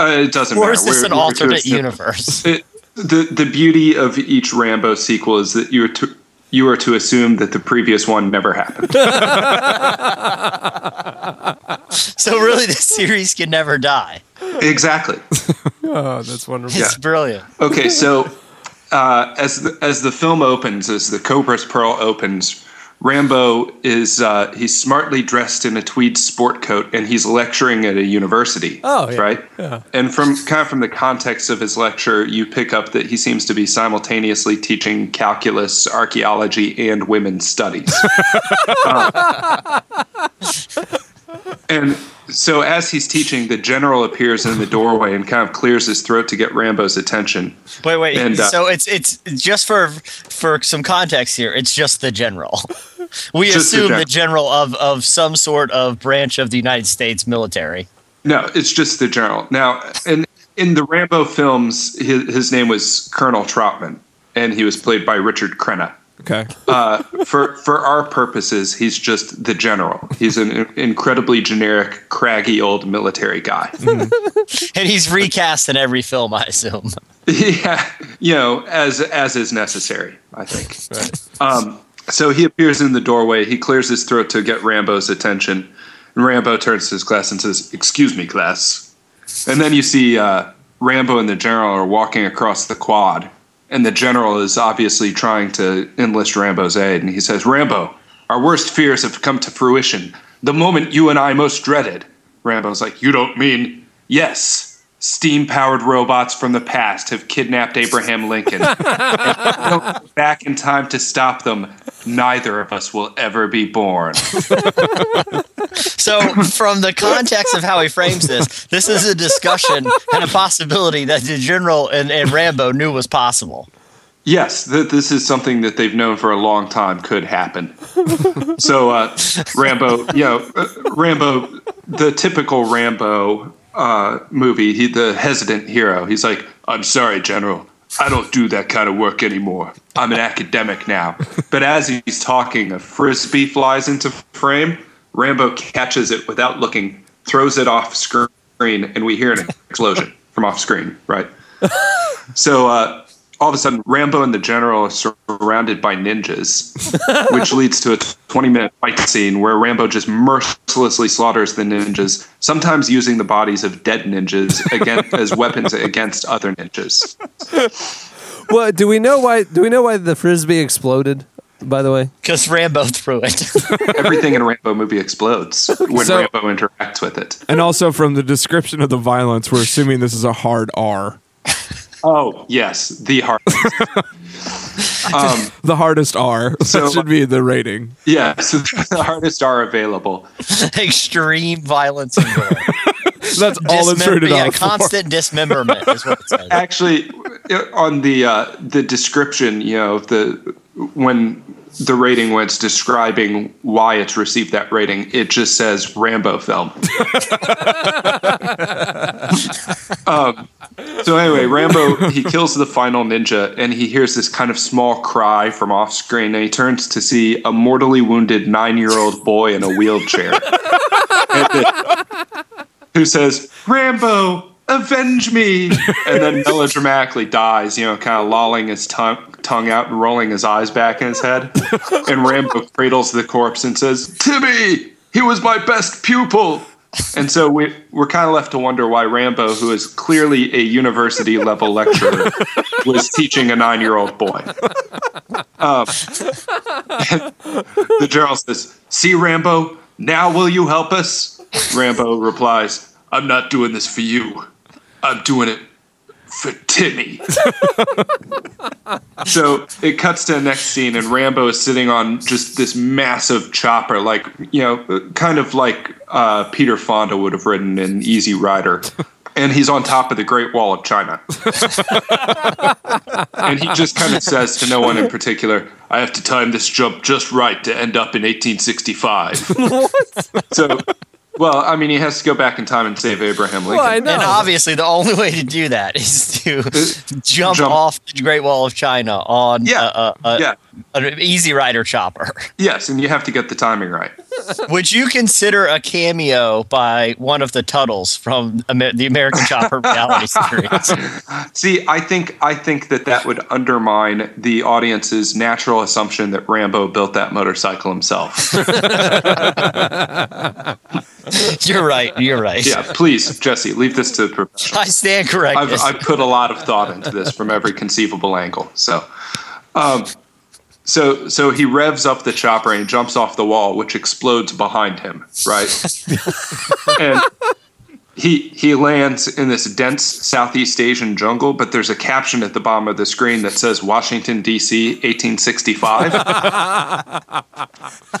Uh, it doesn't Or matter. is this We're- an we're alternate assume- universe? It, the the beauty of each Rambo sequel is that you are to you are to assume that the previous one never happened. So, really, this series can never die. exactly. Oh, that's wonderful. It's brilliant. Okay, so uh, as the, as the film opens, as the Cobra's Pearl opens, Rambo is uh, he's smartly dressed in a tweed sport coat and he's lecturing at a university. Oh, yeah, right. yeah. And from kind of from the context of his lecture, you pick up that he seems to be simultaneously teaching calculus, archaeology, and women's studies. Uh, and so as he's teaching, the general appears in the doorway and kind of clears his throat to get Rambo's attention. Wait, wait. And, uh, so it's it's just for for some context here. It's just the general. We Just the assume gen- the general of of some sort of branch of the United States military. No, it's just the general. Now, in in the Rambo films, his, his name was Colonel Trautman, and he was played by Richard Crenna. Okay. Uh, for for our purposes, he's just the general. He's an incredibly generic, craggy old military guy. And he's recast in every film, I assume. yeah, you know, as as is necessary, I think. Right. Um, so he appears in the doorway. He clears his throat to get Rambo's attention, and Rambo turns to his class and says, "Excuse me, class." And then you see uh, Rambo and the general are walking across the quad, and the general is obviously trying to enlist Rambo's aid. And he says, "Rambo, our worst fears have come to fruition. The moment you and I most dreaded." Rambo's like, "You don't mean yes." Steam powered robots from the past have kidnapped Abraham Lincoln. If we don't go back in time to stop them, neither of us will ever be born. So, from the context of how he frames this, this is a discussion and a possibility that the general and, and Rambo knew was possible. Yes, th- this is something that they've known for a long time could happen. so, uh, Rambo, you know, uh, Rambo, the typical Rambo uh, movie, he, the hesitant hero, he's like, I'm sorry, General. I don't do that kind of work anymore. I'm an academic now. But as he's talking, a frisbee flies into frame. Rambo catches it without looking, throws it off screen, and we hear an explosion from off screen, right? So uh, all of a sudden, Rambo and the general are surrounded by ninjas, which leads to a 20 minute fight scene where Rambo just mercilessly slaughters the ninjas, sometimes using the bodies of dead ninjas again, as weapons against other ninjas. Well, do we know why? Do we know why the frisbee exploded? By the way, Because Rambo threw it. Everything in a Rambo movie explodes when So- Rambo interacts with it. And also from the description of the violence, we're assuming this is a hard R. Oh, yes, the heart. um, The hardest R. So- that should be the rating. yeah, so the hardest are available. Extreme violence and gore. That's all it's Dismem- rated yeah, R for. constant dismemberment is what it says. actually on the uh, the description you know of the when the rating when it's describing why it's received that rating. It just says rambo film. Um, so anyway rambo he kills the final ninja and he hears this kind of small cry from off screen and he turns to see a mortally wounded nine-year-old boy in a wheelchair. Who says rambo avenge me! And then melodramatically dies you know kind of lolling his tongue tongue out and rolling his eyes back in his head. And rambo cradles the corpse and says timmy he was my best pupil! And so we, we're kind of left to wonder why rambo who is clearly a university level lecturer was teaching a nine-year-old boy. Um, the general says see rambo now will you help us? Rambo replies i'm not doing this for you I'm doing it for Timmy. so it cuts to the next scene, and Rambo is sitting on just this massive chopper, like, you know, kind of like uh, Peter Fonda would have ridden in Easy Rider. And he's on top of the Great Wall of China. and he just kind of says to no one in particular, I have to time this jump just right to end up in 1865. so, well, I mean, he has to go back in time and save Abraham Lincoln. And obviously, the only way to do that is to uh, jump, jump- off the Great Wall of China on Yeah, a, a, a, yeah. an Easy Rider chopper. Yes, and you have to get the timing right. Would you consider a cameo by one of the Teutuls from Amer- the American Chopper reality series? See, I think I think that that would undermine the audience's natural assumption that Rambo built that motorcycle himself. You're right. You're right. yeah, please, Jesse, leave this to the professionals. I stand corrected. I've, I've put a lot of thought into this from every conceivable angle. So, um, so, so he revs up the chopper and jumps off the wall, which explodes behind him, right? and he he lands in this dense Southeast Asian jungle, but there's a caption at the bottom of the screen that says Washington D.C. 1865.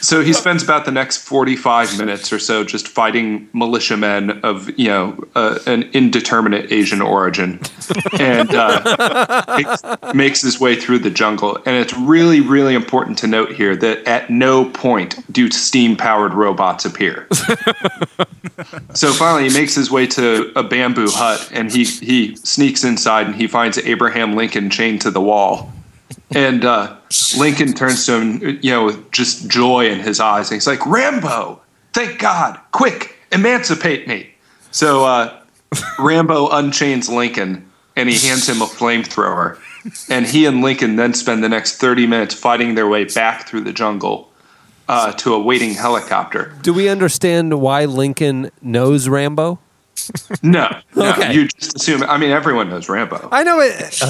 so he spends about the next 45 minutes or so just fighting militiamen of you know uh, an indeterminate Asian origin, and uh, makes, makes his way through the jungle. And it's really really important to note here that at no point do steam powered robots appear. So finally, he makes his way to a bamboo hut, and he he sneaks inside, and he finds Abraham Lincoln chained to the wall. And uh, Lincoln turns to him, you know, with just joy in his eyes, and he's like, "Rambo, thank God! Quick, emancipate me!" So uh, Rambo unchains Lincoln, and he hands him a flamethrower, and he and Lincoln then spend the next thirty minutes fighting their way back through the jungle uh, to a waiting helicopter. Do we understand why Lincoln knows Rambo? No, no, Okay. you just assume. I mean, everyone knows Rambo. I know it.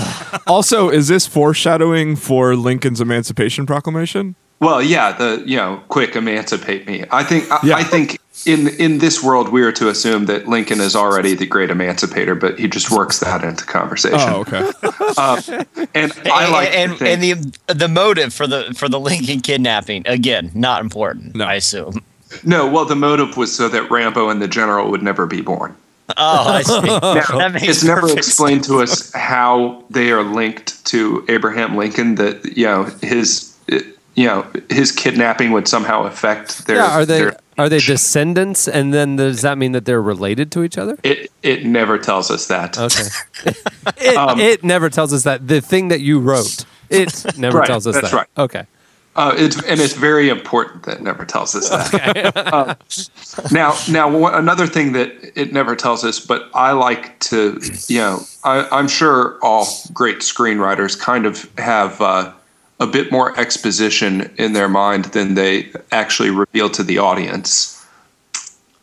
also, is this foreshadowing for Lincoln's Emancipation Proclamation? Well, yeah, the you know, quick emancipate me. I think I, I think in in this world we are to assume that Lincoln is already the great emancipator, but he just works that into conversation. Oh, okay. Um, and I like to and, think- and the the motive for the for the Lincoln kidnapping again not important. No. I assume. no, well, the motive was so that Rambo and the general would never be born. Oh, I see. Now, it's never perfect explained to us how they are linked to Abraham Lincoln. That you know his, you know his kidnapping would somehow affect their. yeah, are they their- are they descendants? And then does that mean that they're related to each other? it it never tells us that. Okay. It, Um, it never tells us that. The thing that you wrote, it never Right, tells us that's that. right. Okay. Uh, it's and it's very important that it never tells us that. Uh, now, now one, another thing that it never tells us, but I like to, you know, I, I'm sure all great screenwriters kind of have uh, a bit more exposition in their mind than they actually reveal to the audience.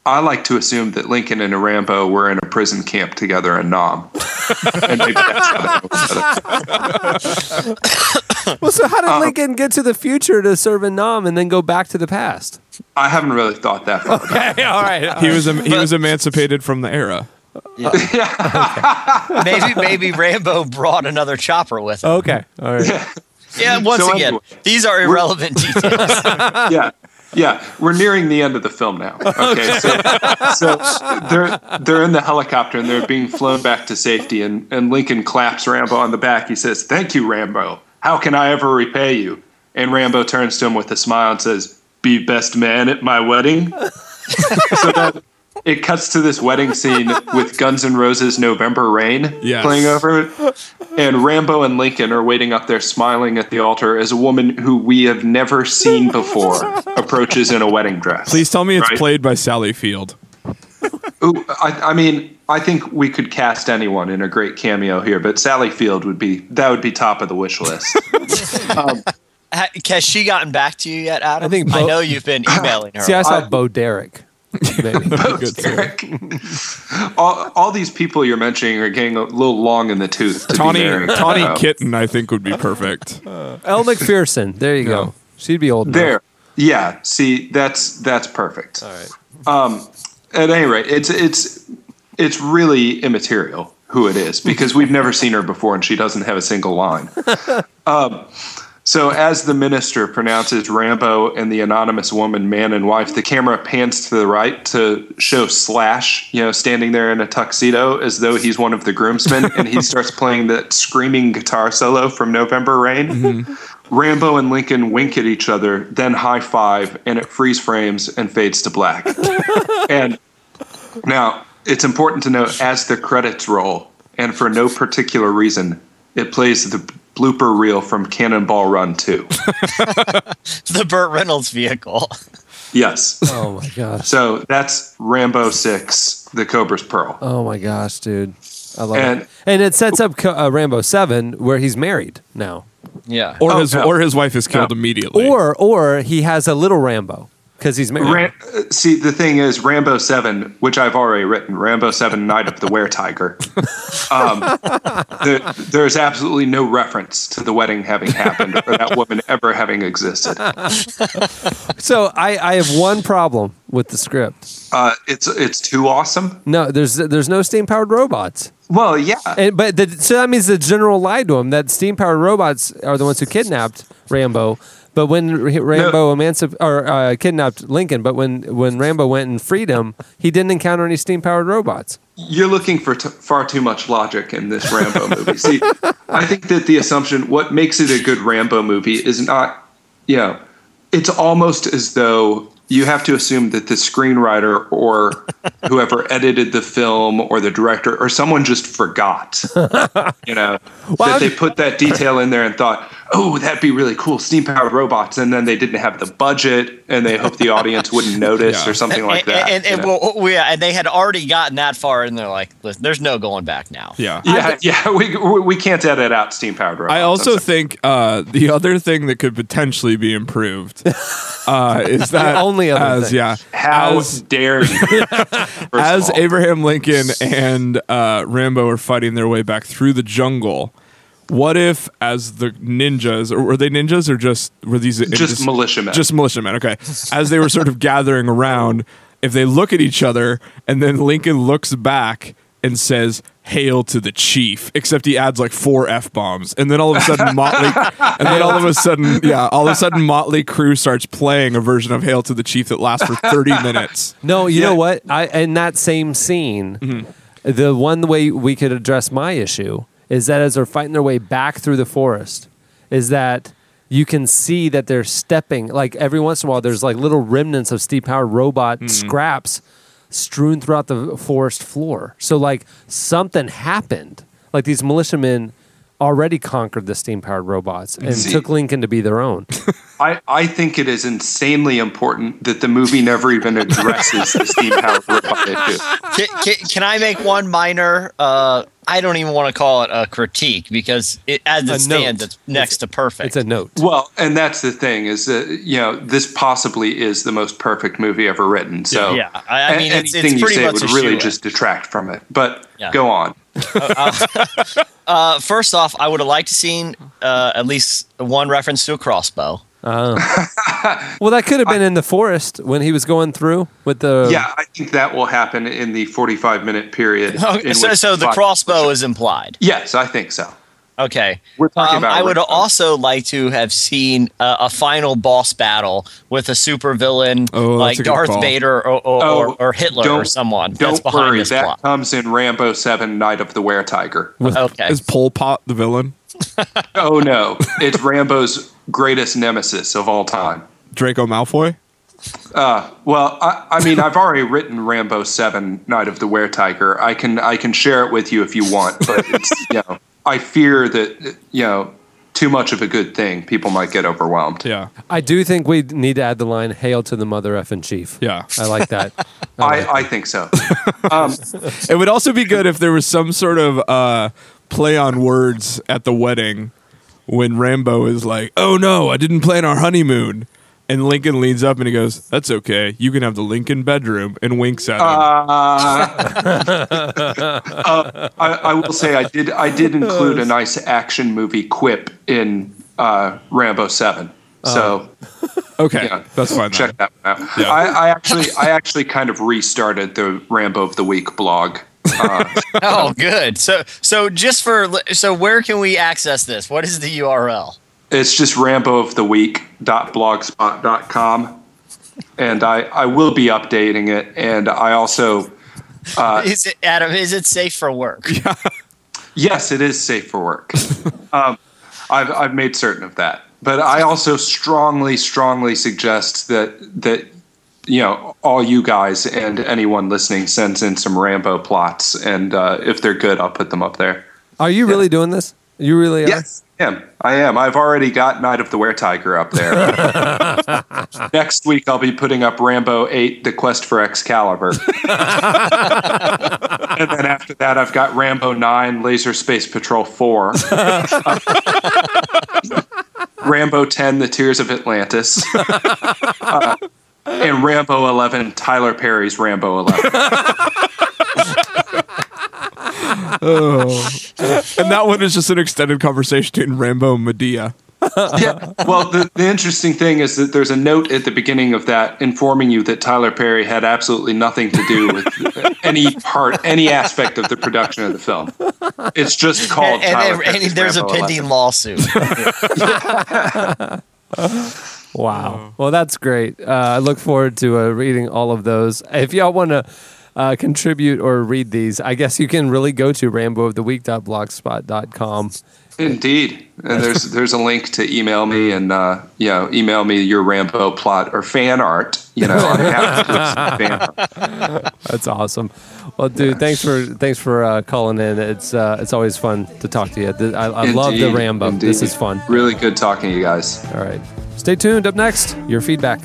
I like to assume that Lincoln and Rambo were in a prison camp together in Nam, and maybe that's how they know each other. Well, so how did Uh, Lincoln get to the future to serve in Nam and then go back to the past? I haven't really thought that far. Okay, all right. He was em- he was emancipated from the era. maybe maybe Rambo brought another chopper with him. Okay, all right. Yeah, once So again, anyway, these are irrelevant details. yeah, yeah. We're nearing the end of the film now. Okay, so, so they're they're in the helicopter and they're being flown back to safety. And and Lincoln claps Rambo on the back. He says, "Thank you, Rambo. How can I ever repay you?" And Rambo turns to him with a smile and says, "Be best man at my wedding." so then it cuts to this wedding scene with Guns N' Roses' "November Rain" Yes. playing over it. And Rambo and Lincoln are waiting up there smiling at the altar as a woman who we have never seen before approaches in a wedding dress. Please tell me it's Right? played by Sally Field. Ooh, I, I mean, I think we could cast anyone in a great cameo here, but Sally Field would be that would be top of the wish list. um, Has she gotten back to you yet, Adam? I think I know you've been emailing her. See, I saw I- Bo Derek. Maybe. Good. Eric, all, all these people you're mentioning are getting a little long in the tooth. To Tawny be. Tawny Uh, Kitaen, I think, would be perfect. Elle Macpherson. There you Yeah. go. She'd be old. enough. There, yeah. See, that's that's perfect. All right. Um, at any rate, it's it's it's really immaterial. who it is because we've never seen her before and she doesn't have a single line. Um, so, as the minister pronounces Rambo and the anonymous woman man and wife, the camera pans to the right to show Slash, you know, standing there in a tuxedo as though he's one of the groomsmen, and he starts playing that screaming guitar solo from November Rain. Mm-hmm. Rambo and Lincoln wink at each other, then high five, and it freeze frames and fades to black. and now, it's important to note as the credits roll, and for no particular reason, it plays the blooper reel from Cannonball Run 2. the Burt Reynolds vehicle. Yes. Oh my gosh. So that's Rambo 6, The Cobra's Pearl. Oh my gosh, dude. I love And- it. And it sets up uh, Rambo 7 where he's married now. Yeah. Or Oh, his no. or his wife is killed No. immediately. Or or he has a little Rambo because he's married. Ram- see, the thing is, Rambo 7, which I've already written, Rambo 7, Night of the Were Tiger, um, there, there's absolutely no reference to the wedding having happened or that woman ever having existed. so I, I have one problem with the script. Uh, it's, it's too awesome. No, there's there's no steam powered robots. Well, yeah. And, but the, so that means the general lied to him that steam powered robots are the ones who kidnapped Rambo. But when Rambo emancip- or uh, kidnapped Lincoln, but when when Rambo went and freed him, he didn't encounter any steam powered robots. You're looking for t- far too much logic in this Rambo movie. See, I think that the assumption, what makes it a good Rambo movie, is not, you know, it's almost as though you have to assume that the screenwriter or whoever edited the film or the director or someone just forgot, you know, that they put that detail in there and thought, oh, that'd be really cool, steam powered robots. And then they didn't have the budget and they hoped the audience wouldn't notice or something like and, that. And, you and, well, well, yeah, and they had already gotten that far, and they're like, "Listen, "There's no going back now." Yeah. yeah, yeah, we, we can't edit out steam powered robots. I also think uh, the other thing that could potentially be improved uh, is that only other as thing. yeah How as, dare you? As. Abraham Lincoln and uh, Rambo are fighting their way back through the jungle. What if, as the ninjas, or were they ninjas, or just were these Just militiamen. Just militiamen. Okay. As they were sort of gathering around, if they look at each other, and then Lincoln looks back and says, "Hail to the chief," except he adds like four f bombs, and then all of a sudden Motley, and then all of a sudden, yeah, all of a sudden Mötley Crüe starts playing a version of "Hail to the Chief" that lasts for thirty minutes. No, you know what? I in that same scene, mm-hmm. the one way we could address my issue is that as they're fighting their way back through the forest, is that you can see that they're stepping like every once in a while there's like little remnants of steam powered robot scraps strewn throughout the forest floor. So like something happened. Like these militiamen already conquered the steam powered robots and See- took Lincoln to be their own. I, I think it is insanely important that the movie never even addresses the steam powered robot issue. Can, can, can I make one minor? Uh, I don't even want to call it a critique because it, as it A stands, note. it's next to perfect. It's a note. Well, and that's the thing is that you know this possibly is the most perfect movie ever written. So Yeah, I mean, it's- it's anything pretty you say much would really shoe-in. just detract from it. But Yeah. go on. Uh, first off, I would have liked to seen uh, at least one reference to a crossbow. Oh. well, that could have been in the forest when he was going through with the. yeah, I think that will happen in the forty-five minute period. Okay, so, so the crossbow is implied. Yes, I think so. Okay. We're talking Um, about I would Rambo. also like to have seen uh, a final boss battle with a supervillain Oh, like a Darth call. Vader or, or, Oh, or, or Hitler or don't- someone Don't that's behind worry, this that plot. comes in Rambo Seven: Night of the Were Tiger. Okay. Is Pol Pot the villain? Oh no, it's Rambo's greatest nemesis of all time. Draco Malfoy? Uh, well, I, I mean, I've already written Rambo Seven: Night of the Were Tiger. I can I can share it with you if you want, but it's you know I fear that you know too much of a good thing, people might get overwhelmed. Yeah. I do think we need to add the line "Hail to the mother effing chief." Yeah. I like that. I like I, I think so. Um, It would also be good if there was some sort of uh, play on words at the wedding when Rambo is like, "Oh no, I didn't plan our honeymoon," and Lincoln leans up and he goes, "That's okay. You can have the Lincoln bedroom," and winks at him. Uh, uh, I, I will say I did I did include a nice action movie quip in uh, Rambo Seven. So okay, yeah, that's fine. check then. that one out. Yeah. I, I actually I actually kind of restarted the Rambo of the Week blog oh, good. So, so just for so, where can we access this? What is the URL? It's just rambooftheweek.blogspot.com. And I, I will be updating it. And I also, uh, is it Adam? Is it safe for work? yes, it is safe for work. um, I've, I've made certain of that. But I also strongly, strongly suggest that, that you know, all you guys and anyone listening sends in some Rambo plots. And uh, if they're good, I'll put them up there. Are you really doing this? You really are? Yes, I am. I am. I've already got Night of the Were Tiger up there. Next week, I'll be putting up Rambo 8, The Quest for Excalibur. and then after that, I've got Rambo 9, Laser Space Patrol 4. Rambo 10, The Tears of Atlantis. Uh, and Rambo 11, Tyler Perry's Rambo 11. oh. And that one is just an extended conversation between Rambo and Madea. yeah. Well, the, the interesting thing is that there's a note at the beginning of that informing you that Tyler Perry had absolutely nothing to do with any part, any aspect of the production of the film. It's just called. And, Tyler and, and Perry's there's Rambo a pending 11. lawsuit. Wow. Well, that's great. Uh, I look forward to uh, reading all of those. If y'all want to uh, contribute or read these, I guess you can really go to rambooftheweek.blogspot.com. Indeed, and there's there's a link to email me and uh, you know email me your Rambo plot or fan art. You know, I'm happy to do some fan art. That's awesome. Well, dude, thanks for thanks for uh, calling in. It's uh, it's always fun to talk to you. Th- I, I love the Indeed, Rambo. This is fun. Really good talking to you guys. All right, stay tuned. Up next, your feedback.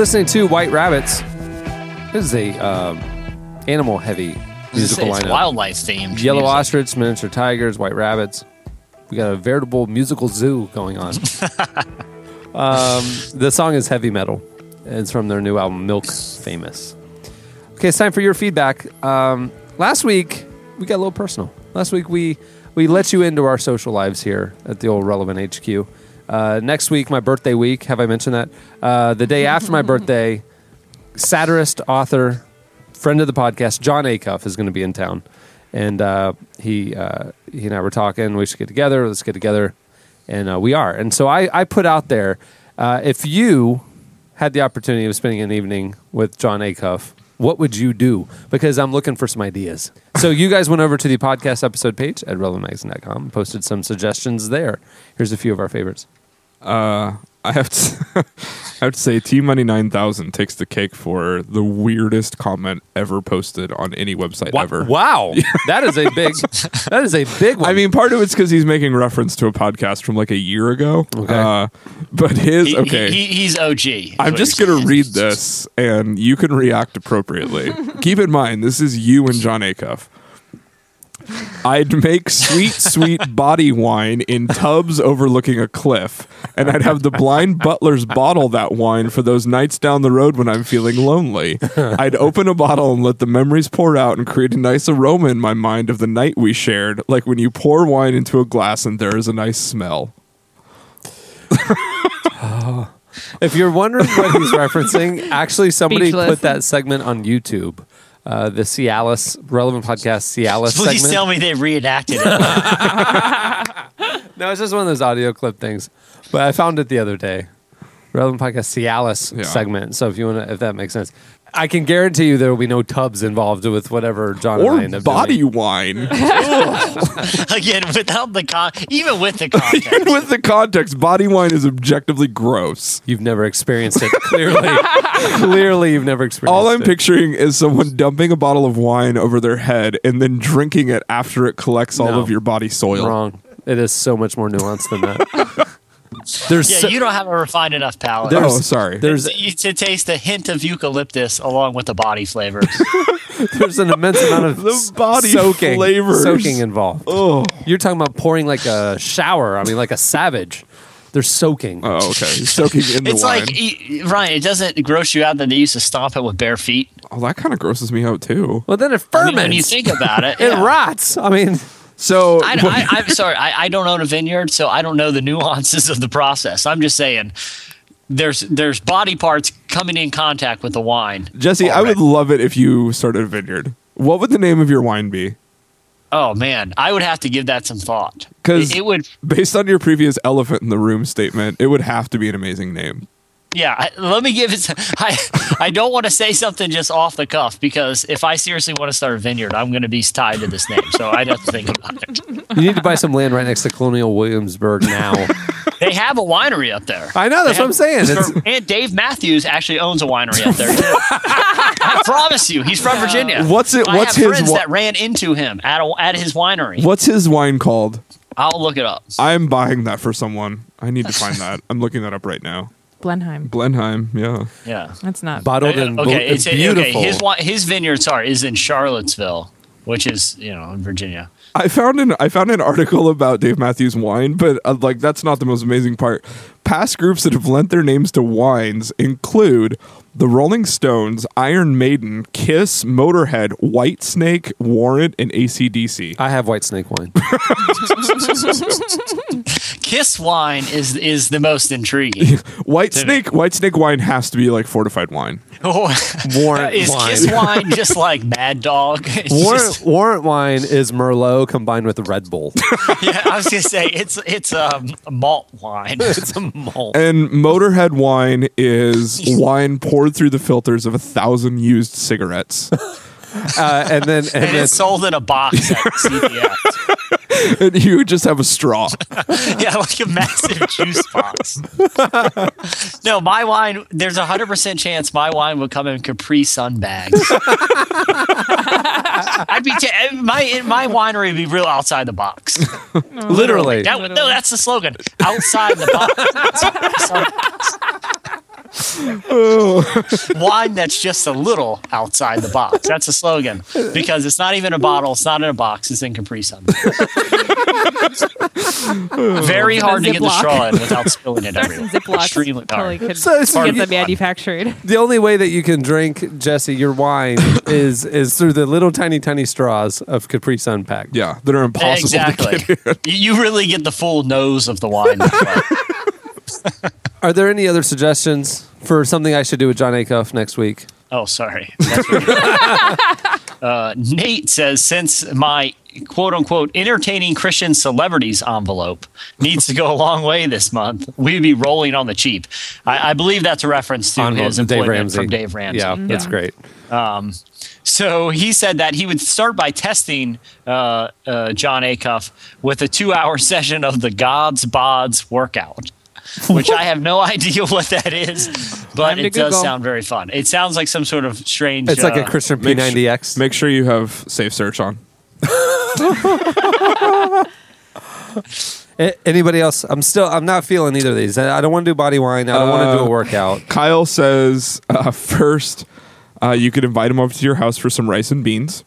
Listening to White Rabbits. This is a um, animal heavy musical it's lineup. wildlife themed. Yellow music. ostrich, miniature tigers, white rabbits. We got a veritable musical zoo going on. um, the song is heavy metal. It's from their new album, Milk Famous. Okay, it's time for your feedback. Um, last week we got a little personal. Last week we we let you into our social lives here at the old Relevant HQ. Uh, next week, my birthday week. Have I mentioned that? Uh, the day after my birthday, satirist, author, friend of the podcast, Jon Acuff is going to be in town, and uh, he uh, he and I were talking. We should get together. Let's get together, and uh, we are. And so I, I put out there, uh, if you had the opportunity of spending an evening with Jon Acuff, what would you do? Because I'm looking for some ideas. So you guys went over to the podcast episode page at relevantmagazine.com, and posted some suggestions there. Here's a few of our favorites. Uh, I have to, I have to say, T Money Nine Thousand takes the cake for the weirdest comment ever posted on any website Wa- ever. Wow, that is a big, that is a big one. I mean, part of it's because he's making reference to a podcast from like a year ago. Okay. Uh, but his He- okay. he- he's OG. I'm just gonna saying. read this, and you can react appropriately. Keep in mind, this is you and Jon Acuff. I'd make sweet, sweet body wine in tubs overlooking a cliff, and I'd have the blind butlers bottle that wine for those nights down the road when I'm feeling lonely. I'd open a bottle and let the memories pour out and create a nice aroma in my mind of the night we shared, like when you pour wine into a glass and there is a nice smell. If you're wondering what he's referencing, actually somebody Speechless. put that segment on YouTube. Uh, the Cialis relevant podcast Cialis segment. Please segment. tell me they reenacted it. No, it's just one of those audio clip things. But I found it the other day. Relevant podcast Cialis Yeah. segment. So if you want to, if that makes sense, I can guarantee you there will be no tubs involved with whatever John and I Or end up body doing. wine. Again, without the con, even with the context. Even with the context, body wine is objectively gross. You've never experienced it. Clearly, clearly you've never experienced it. All I'm it. picturing is someone dumping a bottle of wine over their head and then drinking it after it collects all No. of your body soil. Wrong. It is so much more nuanced than that. There's Yeah, so- you don't have a refined enough palate. Oh, sorry. There's you to taste a hint of eucalyptus along with the body flavors. there's an immense amount of The body soaking flavors. soaking involved. Oh. You're talking about pouring like a shower. I mean, like a savage. They're soaking. Oh, okay. Soaking in the it's wine. like e- Ryan. It doesn't gross you out that they used to stomp it with bare feet. oh, that kind of grosses me out too. Well, then it I ferments. mean, when you think about it, it yeah. rots. I mean, So I, I, I'm sorry, I, I don't own a vineyard, so I don't know the nuances of the process. I'm just saying, there's there's body parts coming in contact with the wine. Jesse, I would love it if you started a vineyard. What would the name of your wine be? Oh man, I would have to give that some thought. Because it, it would. based on your previous elephant in the room statement, it would have to be an amazing name. Yeah, I, let me give it. some- I I don't want to say something just off the cuff because if I seriously want to start a vineyard, I'm going to be tied to this name. So I'd have to think about it. you need to buy some land right next to Colonial Williamsburg now. They have a winery up there. I know, that's They what I'm saying. It's- and Dave Matthews actually owns a winery up there too. I promise you, he's from Virginia. What's it- I what's have his friends wa- that ran into him at a, at his winery. What's his wine called? I'll look it up. I'm buying that for someone. I need to find that. I'm looking that up right now. Blenheim. Blenheim, yeah. Yeah, That's not Bottled and okay. It's beautiful. okay. His wi- his vineyard, sorry, is in Charlottesville, which is you know in Virginia. I found an I found an article about Dave Matthews wine, but uh, like that's not the most amazing part. Past groups that have lent their names to wines include the Rolling Stones, Iron Maiden, Kiss, Motörhead, Whitesnake, Warrant, and ACDC. I have white snake wine. Kiss wine is is the most intriguing. White snake White snake wine has to be like fortified wine. Warrant is wine. Kiss wine just like Mad Dog? It's Warrant, just- warrant wine is Merlot combined with Red Bull. yeah, I was gonna say it's it's um, a malt wine. it's a malt. And Motörhead wine is wine poured through the filters of a thousand used cigarettes. Uh, and then and, and then it's sold in a box at CVS. and you just have a straw. yeah, like a massive juice box. no, my wine. There's a hundred percent chance my wine would come in Capri Sun bags. I'd be t- my my winery would be real outside the box. literally. That, no, that's the slogan. Outside the box. Wine that's just a little outside the box. That's a slogan because it's not even a bottle. It's not in a box. It's in Capri Sun. Very hard to get the Ziploc. straw in without spilling it everywhere. Ziplocs. Extremely Probably hard. could So it's- get them manufactured. The only way that you can drink Jesse your wine is is through the little tiny tiny straws of Capri Sun pack. Yeah, that are impossible Exactly. to get. You you really get the full nose of the wine. Are there any other suggestions for something I should do with Jon Acuff next week? Oh, sorry. Uh, Nate says since my quote unquote entertaining Christian celebrities envelope needs to go a long way this month, we'd be rolling on the cheap. I, I believe that's a reference to On his Dave employment Ramsey. from Dave Ramsey. Yeah, that's great. Um, so he said that he would start by testing uh, uh, Jon Acuff with a two-hour session of the Gods Bods workout, which I have no idea what that is, but Time to it does sound very fun. It sounds like some sort of strange. It's like a uh, Christian Make P90X. Make sure you have safe search on. Anybody else? I'm still. I'm not feeling either of these. I I don't want to do body wine. I don't want to do Uh, a workout. Kyle says uh, first, uh, you could invite him over to your house for some rice and beans.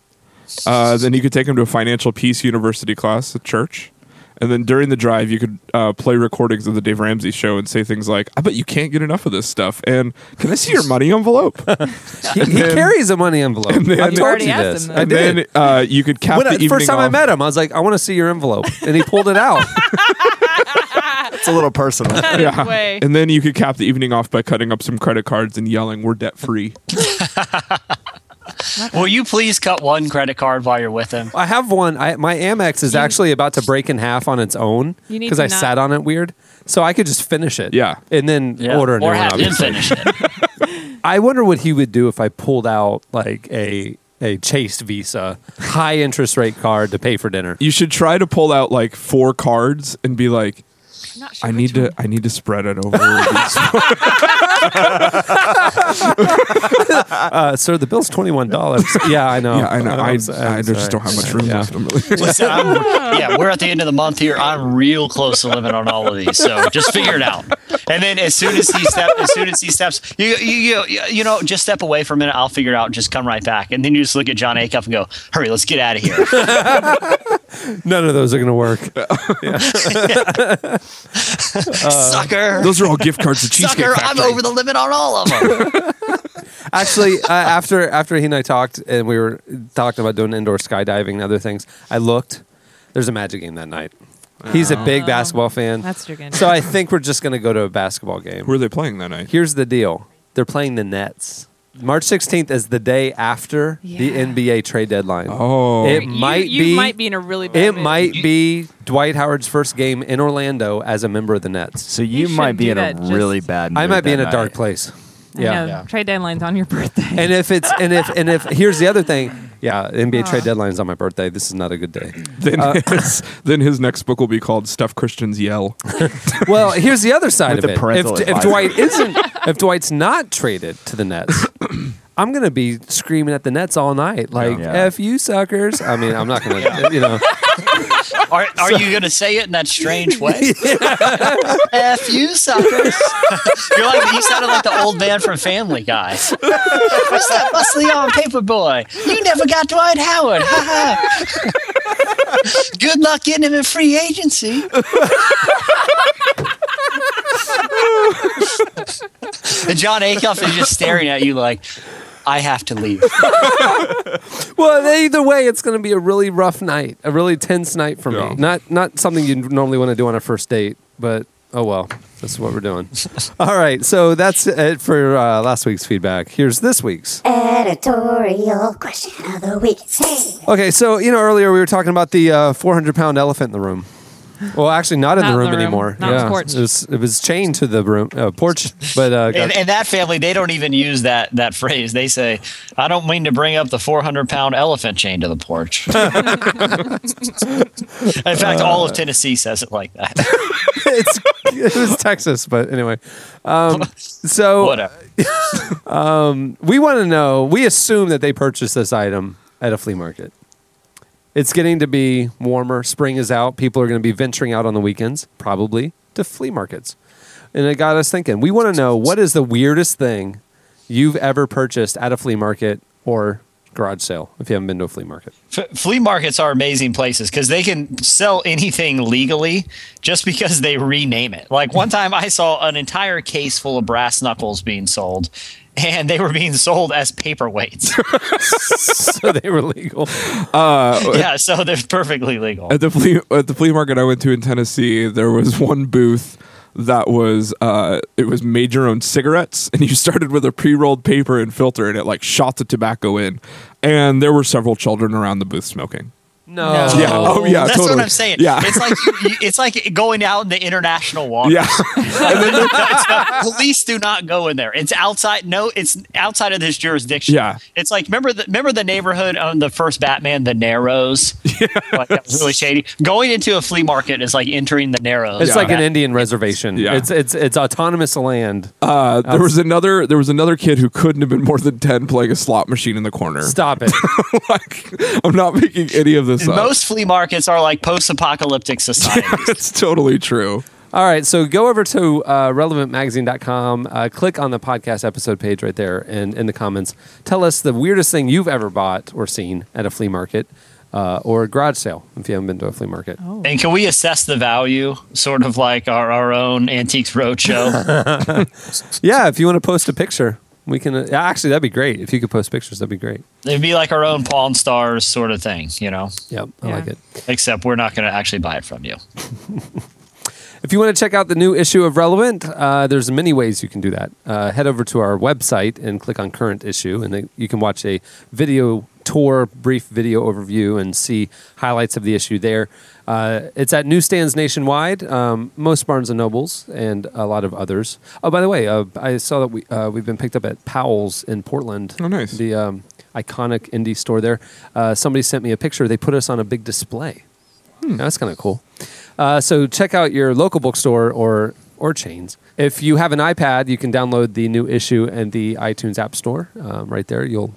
Uh, then you could take him to a financial peace university class at church. And then during the drive, you could uh, play recordings of the Dave Ramsey show and say things like, I bet you can't get enough of this stuff. And can I see your money envelope? He, he carries a money envelope. and then- I You told you this. him I and did. then uh, you could cap When the I- first time I met him, I was like, I want to see your envelope, and he pulled it out. It's a little personal. Yeah. way. And then you could cap the evening off by cutting up some credit cards and yelling, "We're debt free." Will you please cut one credit card while you're with him? I have one. I, my Amex is actually about to break in half on its own You need because to I not- sat on it weird. So I could just finish it. Yeah. and then Yeah. order a new or one. have him obviously. finish it. I wonder what he would do if I pulled out like a a Chase Visa high interest rate card to pay for dinner. You should try to pull out like four cards and be like, not sure I need which to. I need to spread it over. these- Uh, sir, the bill's twenty one dollars. yeah, I know. yeah, I know. I, I'm I'm I just don't have much room Yeah. left. I'm really- Listen, I'm, yeah, we're at the end of the month here. I'm real close to limit on all of these, so just figure it out. And then as soon as he step, as soon as he steps, you you you, you know, just step away for a minute. I'll figure it out. Just come right back, and then you just look at Jon Acuff and go, "Hurry, let's get out of here." None of those are going to work. Sucker. Those are all gift cards to Cheesecake Sucker, I'm over the limit on all of them. Actually, uh, after after he and I talked, and we were talking about doing indoor skydiving and other things, I looked. There's a Magic game that night. He's a big basketball fan. That's what you're gonna So I think we're just going to go to a basketball game. Who are they playing that night? Here's the deal: they're playing the Nets. March 16th is the day after the NBA trade deadline. Oh, It You- might you be. You might be in a really bad It mood. might be Dwight Howard's first game in Orlando as a member of the Nets. So you, You might be in a really bad. Mood I might be in that a dark night. place. I Yeah. know. Trade deadline's on your birthday. And if it's and if and if here's the other thing, yeah, NBA trade deadline's on my birthday. This is not a good day. then Uh, his, then his next book will be called Stuff Christian's Yell. Well, here's the other side With of the it. If, if advisory. Dwight isn't, if Dwight's not traded to the Nets, I'm gonna be screaming at the Nets all night, like Yeah. "F you suckers." I mean, I'm not gonna, you know. Are, are you going to say it in that strange way? F you suckers. You're like you sounded like the old man from Family Guy. What's that muscly on paperboy? You never got Dwight Howard. Ha ha. Good luck getting him in free agency. and Jon Acuff is just staring at you like, I have to leave. Well, either way, it's gonna be a really rough night, a really tense night for Yeah. me. Not not something you normally want to do on a first date, but oh well, that's what we're doing. all right, so that's it for uh, last week's feedback. Here's this week's. Editorial question of the week. Hey. Okay, so you know earlier we were talking about the uh, 400 pound elephant in the room. Well, actually, not in Not the room the room. anymore. Not on the yeah, porch. It was, it was chained to the room uh, porch, but uh, got- In, in that family, they don't even use that that phrase. They say, "I don't mean to bring up the 400 pound elephant chained to the porch." in fact, all of Tennessee says it like that. it's it was Texas, but anyway. Um, so Whatever. we want to know. We assume that they purchased this item at a flea market. It's getting to be warmer. Spring is out. People are going to be venturing out on the weekends, probably to flea markets. And it got us thinking. We want to know what is the weirdest thing you've ever purchased at a flea market or garage sale if you haven't been to a flea market. F- flea markets are amazing places because they can sell anything legally just because they rename it. Like one time, I saw an entire case full of brass knuckles being sold. And they were being sold as paperweights. so they were legal. yeah, so they're perfectly legal. At the flea at the flea market I went to in Tennessee, there was one booth that was uh it was made your own cigarettes and you started with a pre-rolled paper and filter and it like shot the tobacco in and there were several children around the booth smoking. No. Yeah. Oh yeah, That's totally. what I'm saying. Yeah. It's like you, you- it's like going out in the international waters. Yeah. Police do not go in there. It's outside. No, it's outside of this jurisdiction. Yeah. It's like remember the remember the neighborhood on the first Batman, the Narrows. Yeah. Like that was really shady. Going into a flea market is like entering the Narrows. It's Yeah. like an Indian reservation. Yeah. It's it's it's autonomous land. Uh, there was another there was another kid who couldn't have been more than 10 playing a slot machine in the corner. Stop it. like I'm not making any of this up. Most flea markets are like post-apocalyptic societies. it's totally true. All right, so go over to uh, relevantmagazine.com, uh, click on the podcast episode page right there, and in the comments, tell us the weirdest thing you've ever bought or seen at a flea market uh, or a garage sale if you haven't been to a flea market. And can we assess the value, sort of like our, our own Antiques Roadshow? Yeah, if you want to post a picture, we can. Uh, actually, that'd be great. If you could post pictures, that'd be great. It'd be like our own Pawn Stars sort of thing, you know? Yep, I Yeah. like it. Except we're not going to actually buy it from you. If you want to check out the new issue of Relevant, uh, there's many ways you can do that. Uh, head over to our website and click on current issue, and then you can watch a video tour, brief video overview, and see highlights of the issue there. Uh, it's at newsstands nationwide, um, most Barnes and Nobles, and a lot of others. Oh, by the way, uh, I saw that we uh, we've been picked up at Powell's in Portland. Oh, nice. The um, iconic indie store there. Uh, somebody sent me a picture. They put us on a big display. That's kind of cool. Uh, so check out your local bookstore or or chains. If you have an iPad, you can download the new issue and the iTunes App Store. Um, right there, you'll.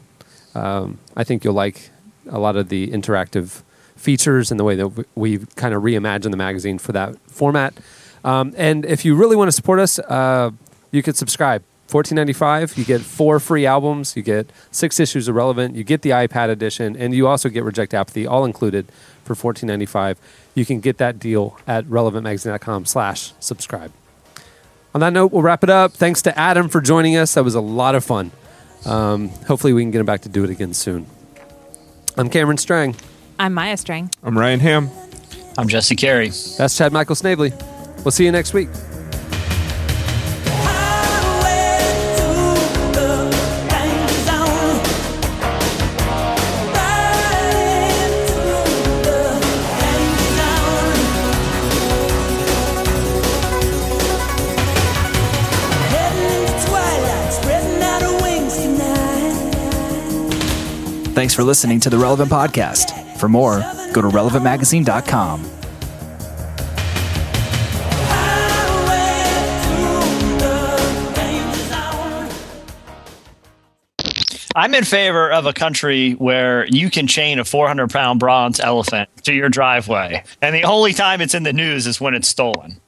Um, I think you'll like a lot of the interactive features and the way that we've kind of reimagined the magazine for that format. Um, and if you really want to support us, uh, you could subscribe. Fourteen ninety five. You get four free albums. You get six issues of Relevant. You get the iPad edition, and you also get Reject Apathy, all included for fourteen ninety five. You can get that deal at relevantmagazine.com/slash subscribe. On that note, we'll wrap it up. Thanks to Adam for joining us. That was a lot of fun. Um, hopefully, we can get him back to do it again soon. I'm Cameron Strang. I'm Maya Strang. I'm Ryan Hamm. I'm Jesse Carey. That's Chad Michael Snavely. We'll see you next week. Thanks for listening to the Relevant Podcast. For more, go to relevantmagazine.com. I'm in favor of a country where you can chain a 400 pound bronze elephant to your driveway, and the only time it's in the news is when it's stolen.